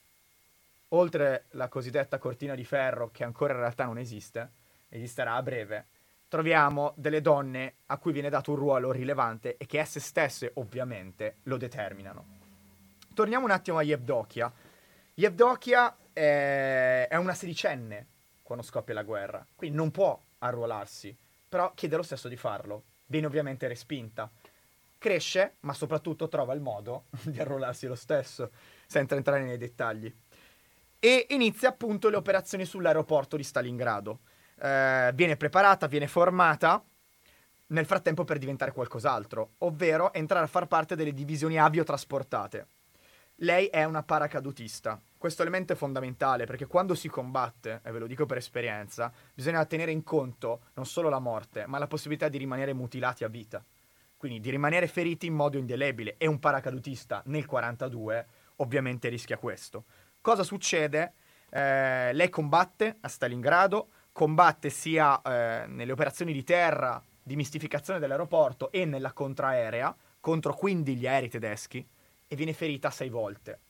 oltre la cosiddetta cortina di ferro, che ancora in realtà non esiste, esisterà a breve, troviamo delle donne a cui viene dato un ruolo rilevante e che esse stesse, ovviamente, lo determinano. Torniamo un attimo a Yevdokia. Yevdokia è, è una sedicenne quando scoppia la guerra, quindi non può arruolarsi, però chiede lo stesso di farlo. Viene ovviamente respinta. Cresce, ma soprattutto trova il modo di arruolarsi lo stesso, senza entrare nei dettagli. E inizia appunto le operazioni sull'aeroporto di Stalingrado. Eh, viene preparata, viene formata, nel frattempo per diventare qualcos'altro, ovvero entrare a far parte delle divisioni aviotrasportate. Lei è una paracadutista, questo elemento è fondamentale perché quando si combatte, e ve lo dico per esperienza, bisogna tenere in conto non solo la morte, ma la possibilità di rimanere mutilati a vita. Quindi di rimanere feriti in modo indelebile. E un paracadutista nel 42 ovviamente rischia questo. Cosa succede? Eh, lei combatte a Stalingrado, combatte sia eh, nelle operazioni di terra di mistificazione dell'aeroporto e nella contraerea contro quindi gli aerei tedeschi e viene ferita sei volte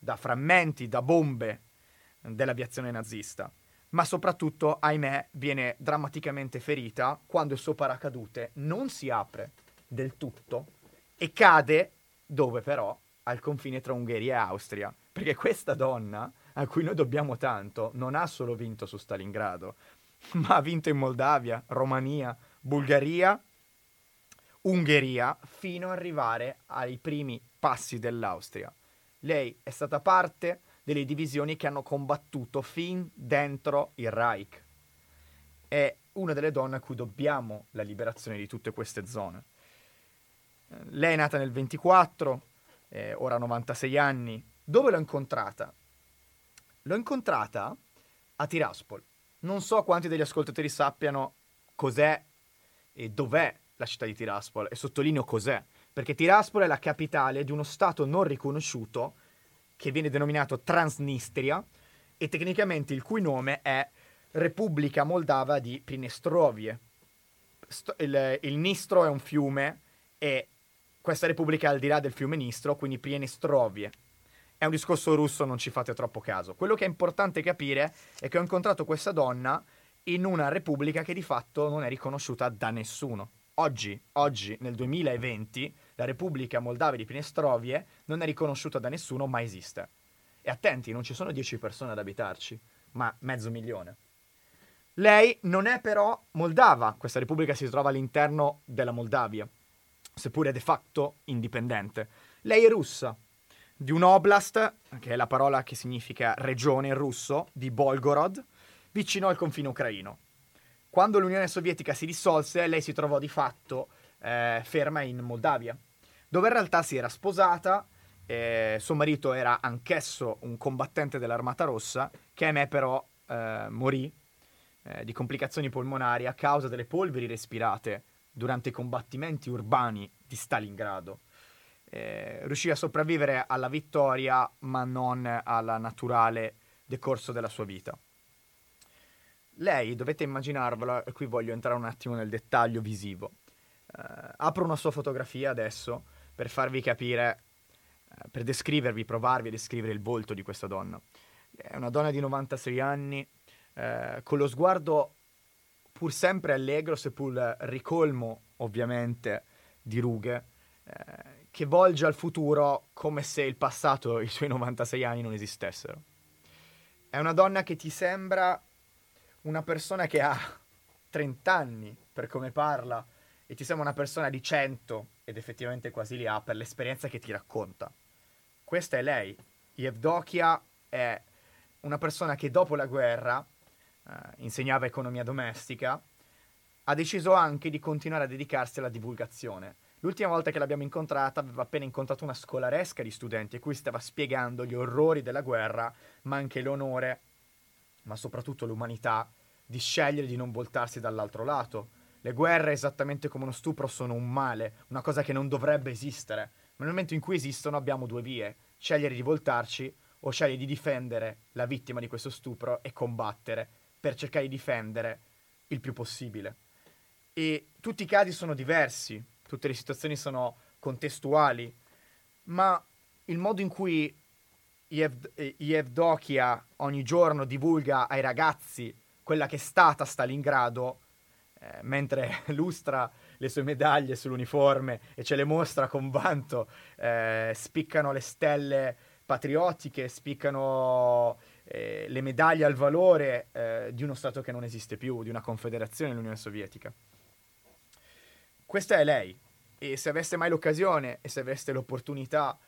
da frammenti, da bombe dell'aviazione nazista, ma soprattutto, ahimè, viene drammaticamente ferita quando il suo paracadute non si apre del tutto e cade dove però? Al confine tra Ungheria e Austria. Perché questa donna, a cui noi dobbiamo tanto, non ha solo vinto su Stalingrado, ma ha vinto in Moldavia, Romania, Bulgaria, Ungheria, fino ad arrivare ai primi passi dell'Austria. Lei è stata parte delle divisioni che hanno combattuto fin dentro il Reich. È una delle donne a cui dobbiamo la liberazione di tutte queste zone. Lei è nata nel 24, eh, ora ha 96 anni. Dove l'ho incontrata? L'ho incontrata a Tiraspol. Non so quanti degli ascoltatori sappiano cos'è e dov'è la città di Tiraspol e sottolineo cos'è, perché Tiraspol è la capitale di uno stato non riconosciuto che viene denominato Transnistria e tecnicamente il cui nome è Repubblica Moldava di Prinestrovie. Il, il, Nistro è un fiume e questa repubblica è al di là del fiume Nistro, quindi Prinestrovie. È un discorso russo, non ci fate troppo caso. Quello che è importante capire è che ho incontrato questa donna in una repubblica che di fatto non è riconosciuta da nessuno. Oggi, oggi, nel 2020, la Repubblica Moldava di Prinestrovie non è riconosciuta da nessuno, ma esiste. E attenti, non ci sono 10 persone ad abitarci, ma mezzo milione. Lei non è però moldava, questa repubblica si trova all'interno della Moldavia, seppure de facto indipendente. Lei è russa, di un oblast, che è la parola che significa regione in russo, di Bolgorod, vicino al confine ucraino. Quando l'Unione Sovietica si dissolse, lei si trovò di fatto eh, ferma in Moldavia, dove in realtà si era sposata, eh, suo marito era anch'esso un combattente dell'Armata Rossa, che ahimè però eh, morì eh, di complicazioni polmonari a causa delle polveri respirate durante i combattimenti urbani di Stalingrado. Eh, riuscì a sopravvivere alla vittoria, ma non al naturale decorso della sua vita. Lei, dovete immaginarvela, e qui voglio entrare un attimo nel dettaglio visivo. Uh, apro una sua fotografia adesso per farvi capire, uh, per descrivervi, provarvi a descrivere il volto di questa donna. È una donna di 96 anni, uh, con lo sguardo pur sempre allegro, seppur ricolmo ovviamente di rughe, che volge al futuro come se il passato e i suoi 96 anni non esistessero. È una donna che ti sembra una persona che ha 30 anni per come parla e ti sembra una persona di 100 ed effettivamente quasi li ha per l'esperienza che ti racconta. Questa è lei. Yevdokia è una persona che dopo la guerra eh, insegnava economia domestica, ha deciso anche di continuare a dedicarsi alla divulgazione. L'ultima volta che l'abbiamo incontrata aveva appena incontrato una scolaresca di studenti a cui stava spiegando gli orrori della guerra, ma anche l'onore ma soprattutto l'umanità, di scegliere di non voltarsi dall'altro lato. Le guerre, esattamente come uno stupro, sono un male, una cosa che non dovrebbe esistere. Ma nel momento in cui esistono abbiamo due vie, scegliere di voltarci o scegliere di difendere la vittima di questo stupro e combattere per cercare di difendere il più possibile. E tutti i casi sono diversi, tutte le situazioni sono contestuali, ma il modo in cui Yevdokia ogni giorno divulga ai ragazzi quella che è stata Stalingrado, eh, mentre lustra le sue medaglie sull'uniforme e ce le mostra con vanto, eh, spiccano le stelle patriottiche, spiccano eh, le medaglie al valore eh, di uno Stato che non esiste più, di una confederazione, l'Unione Sovietica. Questa è lei, e se aveste mai l'occasione e se aveste l'opportunità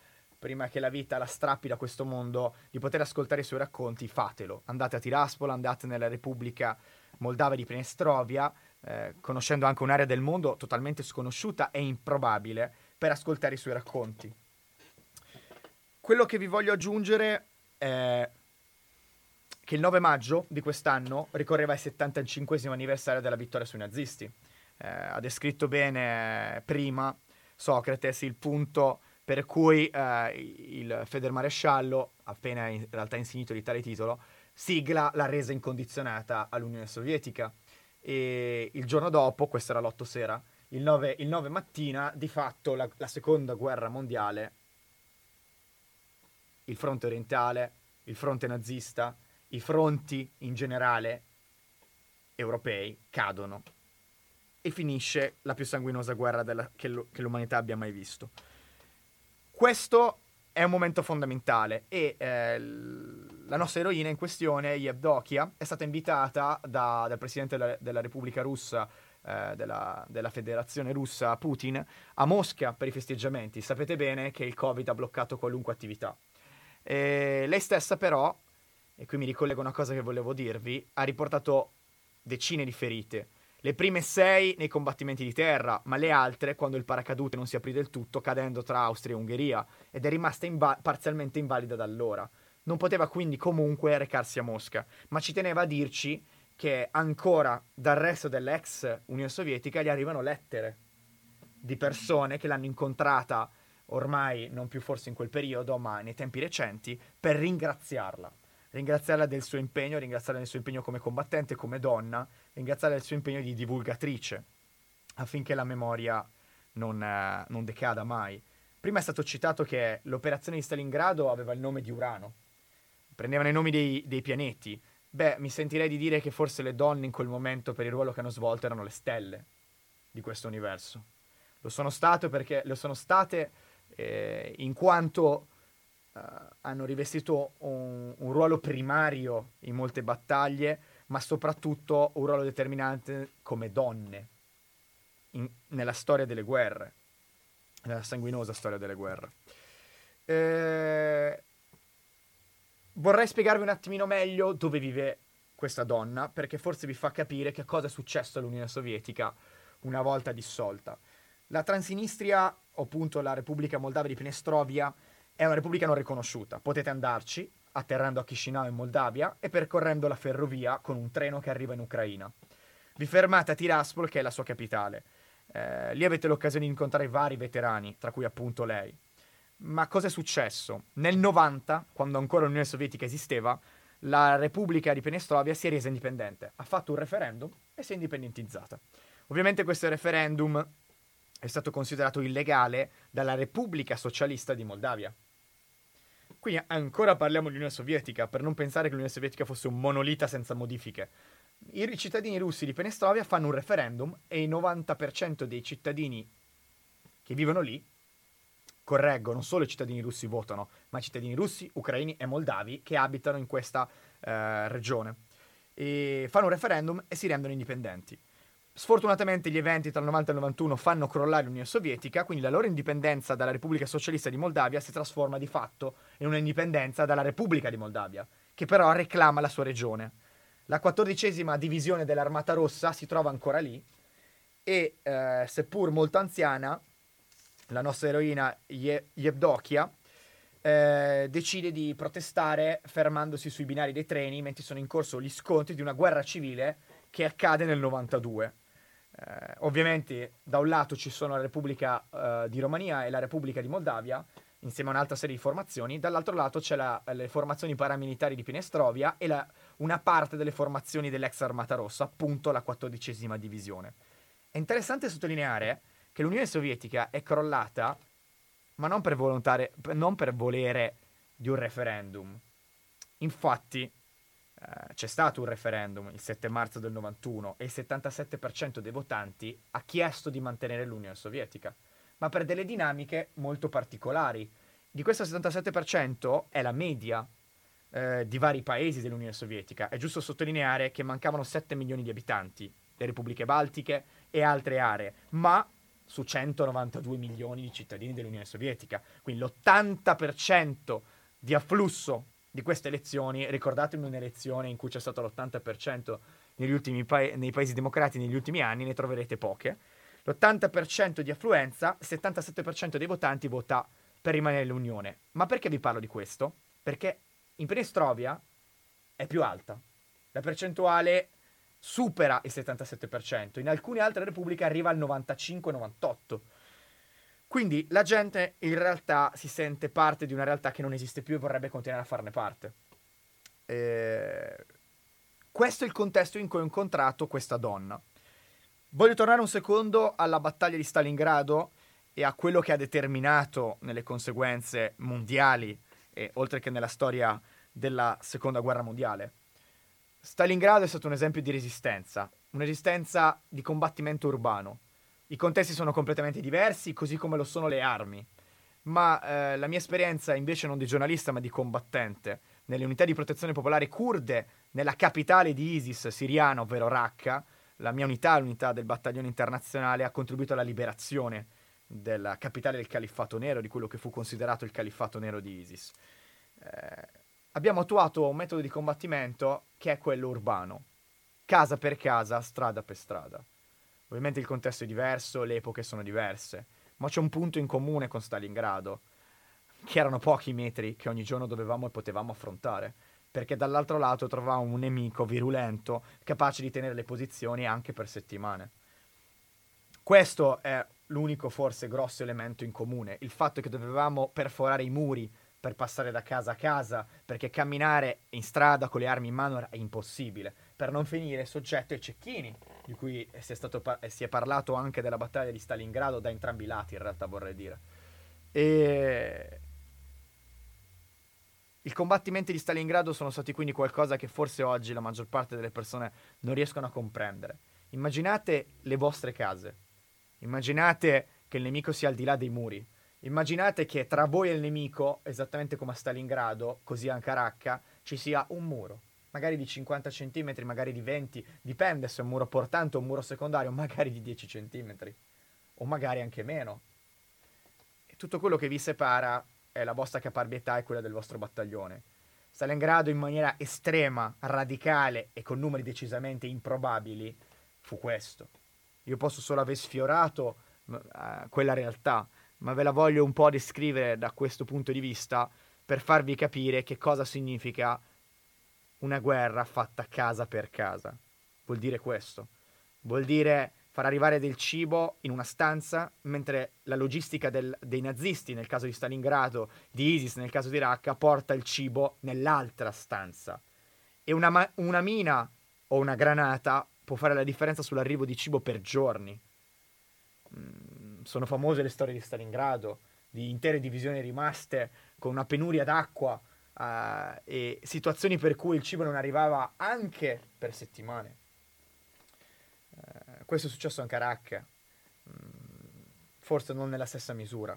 prima che la vita la strappi da questo mondo, di poter ascoltare i suoi racconti, fatelo. Andate a Tiraspol, andate nella Repubblica Moldava di Prenestrovia, eh, conoscendo anche un'area del mondo totalmente sconosciuta e improbabile, per ascoltare i suoi racconti. Quello che vi voglio aggiungere è che il 9 maggio di quest'anno ricorreva il 75 anniversario della vittoria sui nazisti. Eh, ha descritto bene prima Socrate il punto per cui eh, il Federmaresciallo, appena in realtà insignito di tale titolo, sigla la resa incondizionata all'Unione Sovietica. E il giorno dopo, questo era l'8 sera, il 9, il 9 mattina, di fatto la, la seconda guerra mondiale, il fronte orientale, il fronte nazista, i fronti in generale europei cadono e finisce la più sanguinosa guerra della, che, lo, che l'umanità abbia mai visto. Questo è un momento fondamentale e eh, la nostra eroina in questione, Yevdokia, è stata invitata da, dal presidente della, della, Repubblica Russa, eh, della, della, federazione russa Putin a Mosca per i festeggiamenti. Sapete bene che il Covid ha bloccato qualunque attività. E lei stessa però, e qui mi ricollego una cosa che volevo dirvi, ha riportato decine di ferite. Le prime sei nei combattimenti di terra, ma le altre quando il paracadute non si aprì del tutto, cadendo tra Austria e Ungheria, ed è rimasta inva- parzialmente invalida da allora. Non poteva quindi comunque recarsi a Mosca, ma ci teneva a dirci che ancora dal resto dell'ex Unione Sovietica gli arrivano lettere di persone che l'hanno incontrata ormai non più forse in quel periodo, ma nei tempi recenti, per ringraziarla. Ringraziarla del suo impegno, ringraziarla del suo impegno come combattente, come donna, ringraziarla del suo impegno di divulgatrice, affinché la memoria non, eh, non decada mai. Prima è stato citato che l'operazione di Stalingrado aveva il nome di Urano, prendevano i nomi dei, dei pianeti, Beh, mi sentirei di dire che forse le donne in quel momento per il ruolo che hanno svolto erano le stelle di questo universo. Lo sono, perché, lo sono state eh, in quanto eh, hanno rivestito un, un, ruolo primario in molte battaglie, ma soprattutto un ruolo determinante come donne in, nella storia delle guerre, nella sanguinosa storia delle guerre. Eh, vorrei spiegarvi un attimino meglio dove vive questa donna, perché forse vi fa capire che cosa è successo all'Unione Sovietica una volta dissolta. La Transinistria, o appunto la Repubblica Moldava di Pnestrovia, è una repubblica non riconosciuta. Potete andarci, atterrando a Chisinau in Moldavia e percorrendo la ferrovia con un treno che arriva in Ucraina. Vi fermate a Tiraspol, che è la sua capitale. Eh, lì avete l'occasione di incontrare vari veterani, tra cui appunto lei. Ma cosa è successo? Nel 90, quando ancora l'Unione Sovietica esisteva, la Repubblica di Penestrovia si è resa indipendente, ha fatto un referendum e si è indipendentizzata. Ovviamente questo referendum è stato considerato illegale dalla Repubblica Socialista di Moldavia. Qui ancora parliamo di Unione Sovietica, per non pensare che l'Unione Sovietica fosse un monolita senza modifiche. I cittadini russi di Penestrovia fanno un referendum e il 90% dei cittadini che vivono lì correggo, non solo i cittadini russi votano, ma i cittadini russi, ucraini e moldavi che abitano in questa eh, regione. E fanno un referendum e si rendono indipendenti. Sfortunatamente gli eventi tra il 90 e il 91 fanno crollare l'Unione Sovietica, quindi la loro indipendenza dalla Repubblica Socialista di Moldavia si trasforma di fatto in una indipendenza dalla Repubblica di Moldavia, che però reclama la sua regione. La quattordicesima divisione dell'Armata Rossa si trova ancora lì e, eh, seppur molto anziana, la nostra eroina Ye- Yevdokia, eh, decide di protestare fermandosi sui binari dei treni mentre sono in corso gli scontri di una guerra civile che accade nel 92. Eh, ovviamente da un lato ci sono la Repubblica eh, di Romania e la Repubblica di Moldavia, insieme a un'altra serie di formazioni, dall'altro lato c'è la, le formazioni paramilitari di Pinestrovia e la, una parte delle formazioni dell'ex Armata Rossa, appunto la quattordicesima divisione. È interessante sottolineare che l'Unione Sovietica è crollata, ma non per, non per volere di un referendum. Infatti, eh, c'è stato un referendum il 7 marzo del 91 e il 77% dei votanti ha chiesto di mantenere l'Unione Sovietica, ma per delle dinamiche molto particolari. Di questo 77% è la media eh, di vari paesi dell'Unione Sovietica. È giusto sottolineare che mancavano 7 milioni di abitanti, le repubbliche baltiche e altre aree, ma su 192 milioni di cittadini dell'Unione Sovietica. Quindi l'80% di afflusso di queste elezioni, ricordatevi un'elezione in cui c'è stato l'80% negli pa- nei paesi democratici negli ultimi anni, ne troverete poche. L'80% di affluenza, il 77% dei votanti vota per rimanere nell'Unione. Ma perché vi parlo di questo? Perché in Penestrovia è più alta. La percentuale supera il 77%, in alcune altre repubbliche arriva al 95-98%. Quindi la gente in realtà si sente parte di una realtà che non esiste più e vorrebbe continuare a farne parte. Eh, questo è il contesto in cui ho incontrato questa donna. Voglio tornare un secondo alla battaglia di Stalingrado e a quello che ha determinato nelle conseguenze mondiali, e, oltre che nella storia della seconda guerra mondiale. Stalingrado è stato un esempio di resistenza, un'esistenza di combattimento urbano. I contesti sono completamente diversi, così come lo sono le armi. Ma eh, la mia esperienza invece non di giornalista ma di combattente, nelle unità di protezione popolare kurde, nella capitale di ISIS siriana, ovvero Raqqa, la mia unità, l'unità del battaglione internazionale, ha contribuito alla liberazione della capitale del califfato nero, di quello che fu considerato il califfato nero di ISIS. Eh, abbiamo attuato un metodo di combattimento che è quello urbano, casa per casa, strada per strada. Ovviamente il contesto è diverso, le epoche sono diverse, ma c'è un punto in comune con Stalingrado, che erano pochi metri che ogni giorno dovevamo e potevamo affrontare, perché dall'altro lato trovavamo un nemico virulento capace di tenere le posizioni anche per settimane. Questo è l'unico forse grosso elemento in comune, il fatto che dovevamo perforare i muri per passare da casa a casa, perché camminare in strada con le armi in mano è impossibile, per non finire soggetto ai cecchini, di cui si è, par- si è parlato anche della battaglia di Stalingrado da entrambi i lati, in realtà vorrei dire. E i combattimenti di Stalingrado sono stati quindi qualcosa che forse oggi la maggior parte delle persone non riescono a comprendere. Immaginate le vostre case, immaginate che il nemico sia al di là dei muri, Immaginate che tra voi e il nemico, esattamente come a Stalingrado, così a Raqqa, ci sia un muro, magari di 50 cm, magari di 20, dipende se è un muro portante o un muro secondario, magari di 10 cm, o magari anche meno. E tutto quello che vi separa è la vostra caparbietà e quella del vostro battaglione. Stalingrado in maniera estrema, radicale e con numeri decisamente improbabili fu questo. Io posso solo aver sfiorato uh, quella realtà, ma ve la voglio un po' descrivere da questo punto di vista per farvi capire che cosa significa una guerra fatta casa per casa. Vuol dire questo. Vuol dire far arrivare del cibo in una stanza, mentre la logistica del, dei nazisti, nel caso di Stalingrado, di ISIS, nel caso di Raqqa, porta il cibo nell'altra stanza. E una, ma- una mina o una granata può fare la differenza sull'arrivo di cibo per giorni. Mm sono famose le storie di Stalingrado, di intere divisioni rimaste con una penuria d'acqua uh, e situazioni per cui il cibo non arrivava anche per settimane. Uh, questo è successo anche a Raqqa, mm, forse non nella stessa misura,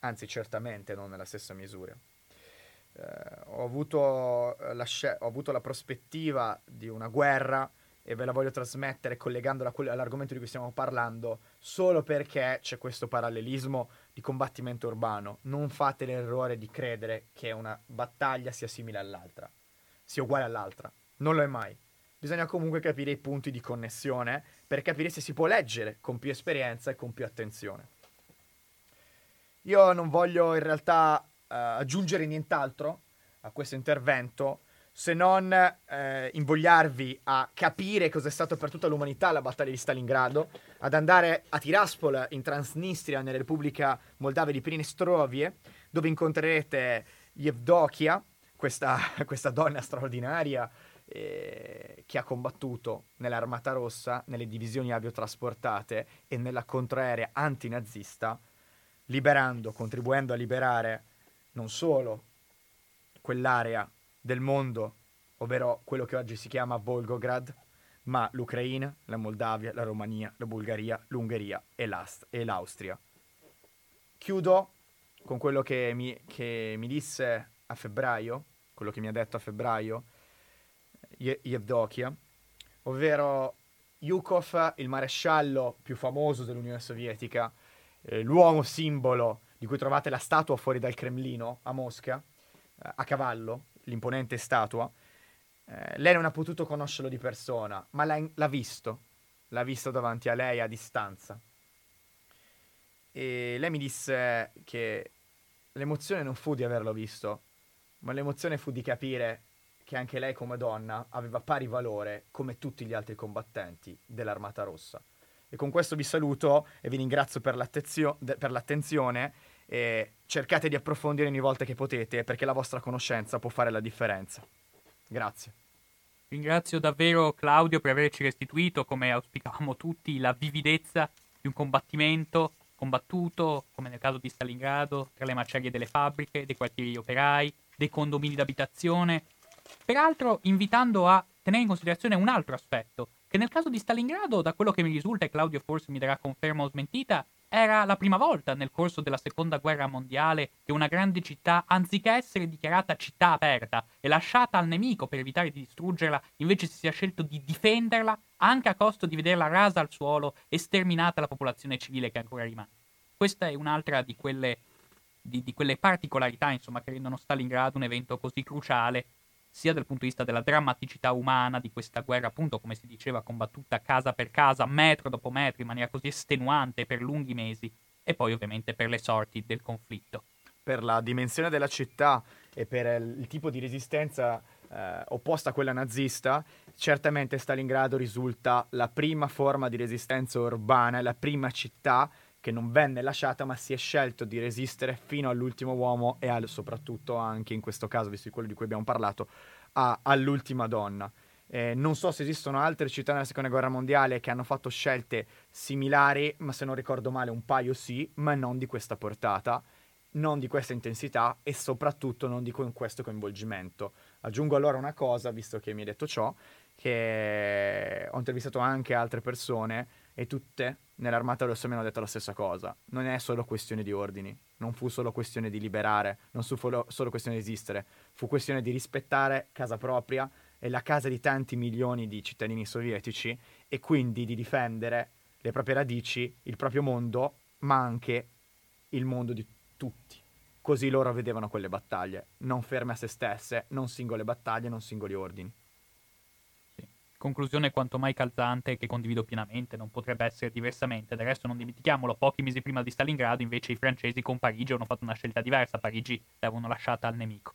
anzi certamente non nella stessa misura. Uh, ho, avuto la sc- ho avuto la prospettiva di una guerra e ve la voglio trasmettere collegandola all'argomento di cui stiamo parlando solo perché c'è questo parallelismo di combattimento urbano. Non fate l'errore di credere che una battaglia sia simile all'altra, sia uguale all'altra. Non lo è mai. Bisogna comunque capire i punti di connessione per capire se si può leggere con più esperienza e con più attenzione. Io non voglio in realtà uh, aggiungere nient'altro a questo intervento se non eh, invogliarvi a capire cosa è stato per tutta l'umanità la battaglia di Stalingrado, ad andare a Tiraspol in Transnistria, nella Repubblica Moldava di Prinestrovie, dove incontrerete Yevdokia, questa, questa donna straordinaria eh, che ha combattuto nell'Armata Rossa, nelle divisioni aviotrasportate e nella controaerea antinazista, liberando, contribuendo a liberare non solo quell'area del mondo, ovvero quello che oggi si chiama Volgograd, ma l'Ucraina, la Moldavia, la Romania, la Bulgaria, l'Ungheria e, e l'Austria. Chiudo con quello che mi, che mi, disse a febbraio, quello che mi ha detto a febbraio Yevdokia, ovvero Yukov, il maresciallo più famoso dell'Unione Sovietica, eh, l'uomo simbolo di cui trovate la statua fuori dal Cremlino a Mosca, eh, a cavallo, l'imponente statua, eh, lei non ha potuto conoscerlo di persona, ma l'ha, l'ha visto, l'ha visto davanti a lei a distanza. E lei mi disse che l'emozione non fu di averlo visto, ma l'emozione fu di capire che anche lei come donna aveva pari valore come tutti gli altri combattenti dell'Armata Rossa. E con questo vi saluto e vi ringrazio per, per l'attenzione e cercate di approfondire ogni volta che potete perché la vostra conoscenza può fare la differenza. Grazie. Ringrazio davvero Claudio per averci restituito, come auspicavamo tutti, la vividezza di un combattimento combattuto, come nel caso di Stalingrado, tra le macerie delle fabbriche, dei quartieri operai, dei condomini d'abitazione, peraltro invitando a tenere in considerazione un altro aspetto, che nel caso di Stalingrado, da quello che mi risulta, e Claudio forse mi darà conferma o smentita, era la prima volta nel corso della seconda guerra mondiale che una grande città, anziché essere dichiarata città aperta e lasciata al nemico per evitare di distruggerla, invece si sia scelto di difenderla anche a costo di vederla rasa al suolo e sterminata la popolazione civile che ancora rimane. Questa è un'altra di quelle, di, di quelle particolarità insomma, che rendono Stalingrado un evento così cruciale sia dal punto di vista della drammaticità umana di questa guerra, appunto, come si diceva, combattuta casa per casa, metro dopo metro, in maniera così estenuante per lunghi mesi, e poi ovviamente per le sorti del conflitto. Per la dimensione della città e per il tipo di resistenza eh, opposta a quella nazista, certamente Stalingrado risulta la prima forma di resistenza urbana, la prima città che non venne lasciata ma si è scelto di resistere fino all'ultimo uomo e al, soprattutto anche in questo caso, visto quello di cui abbiamo parlato, a, all'ultima donna. Eh, non so se esistono altre città nella seconda guerra mondiale che hanno fatto scelte similari, ma se non ricordo male un paio sì, ma non di questa portata, non di questa intensità e soprattutto non di questo coinvolgimento. Aggiungo allora una cosa, visto che mi hai detto ciò, che ho intervistato anche altre persone e tutte nell'armata rossa mi hanno detto la stessa cosa. Non è solo questione di ordini, non fu solo questione di liberare, non fu solo questione di esistere, fu questione di rispettare casa propria e la casa di tanti milioni di cittadini sovietici e quindi di difendere le proprie radici, il proprio mondo, ma anche il mondo di tutti. Così loro vedevano quelle battaglie, non ferme a se stesse, non singole battaglie, non singoli ordini. Conclusione quanto mai calzante che condivido pienamente, non potrebbe essere diversamente. Del resto non dimentichiamolo, pochi mesi prima di Stalingrado invece i francesi con Parigi hanno fatto una scelta diversa, Parigi l'avevano lasciata al nemico.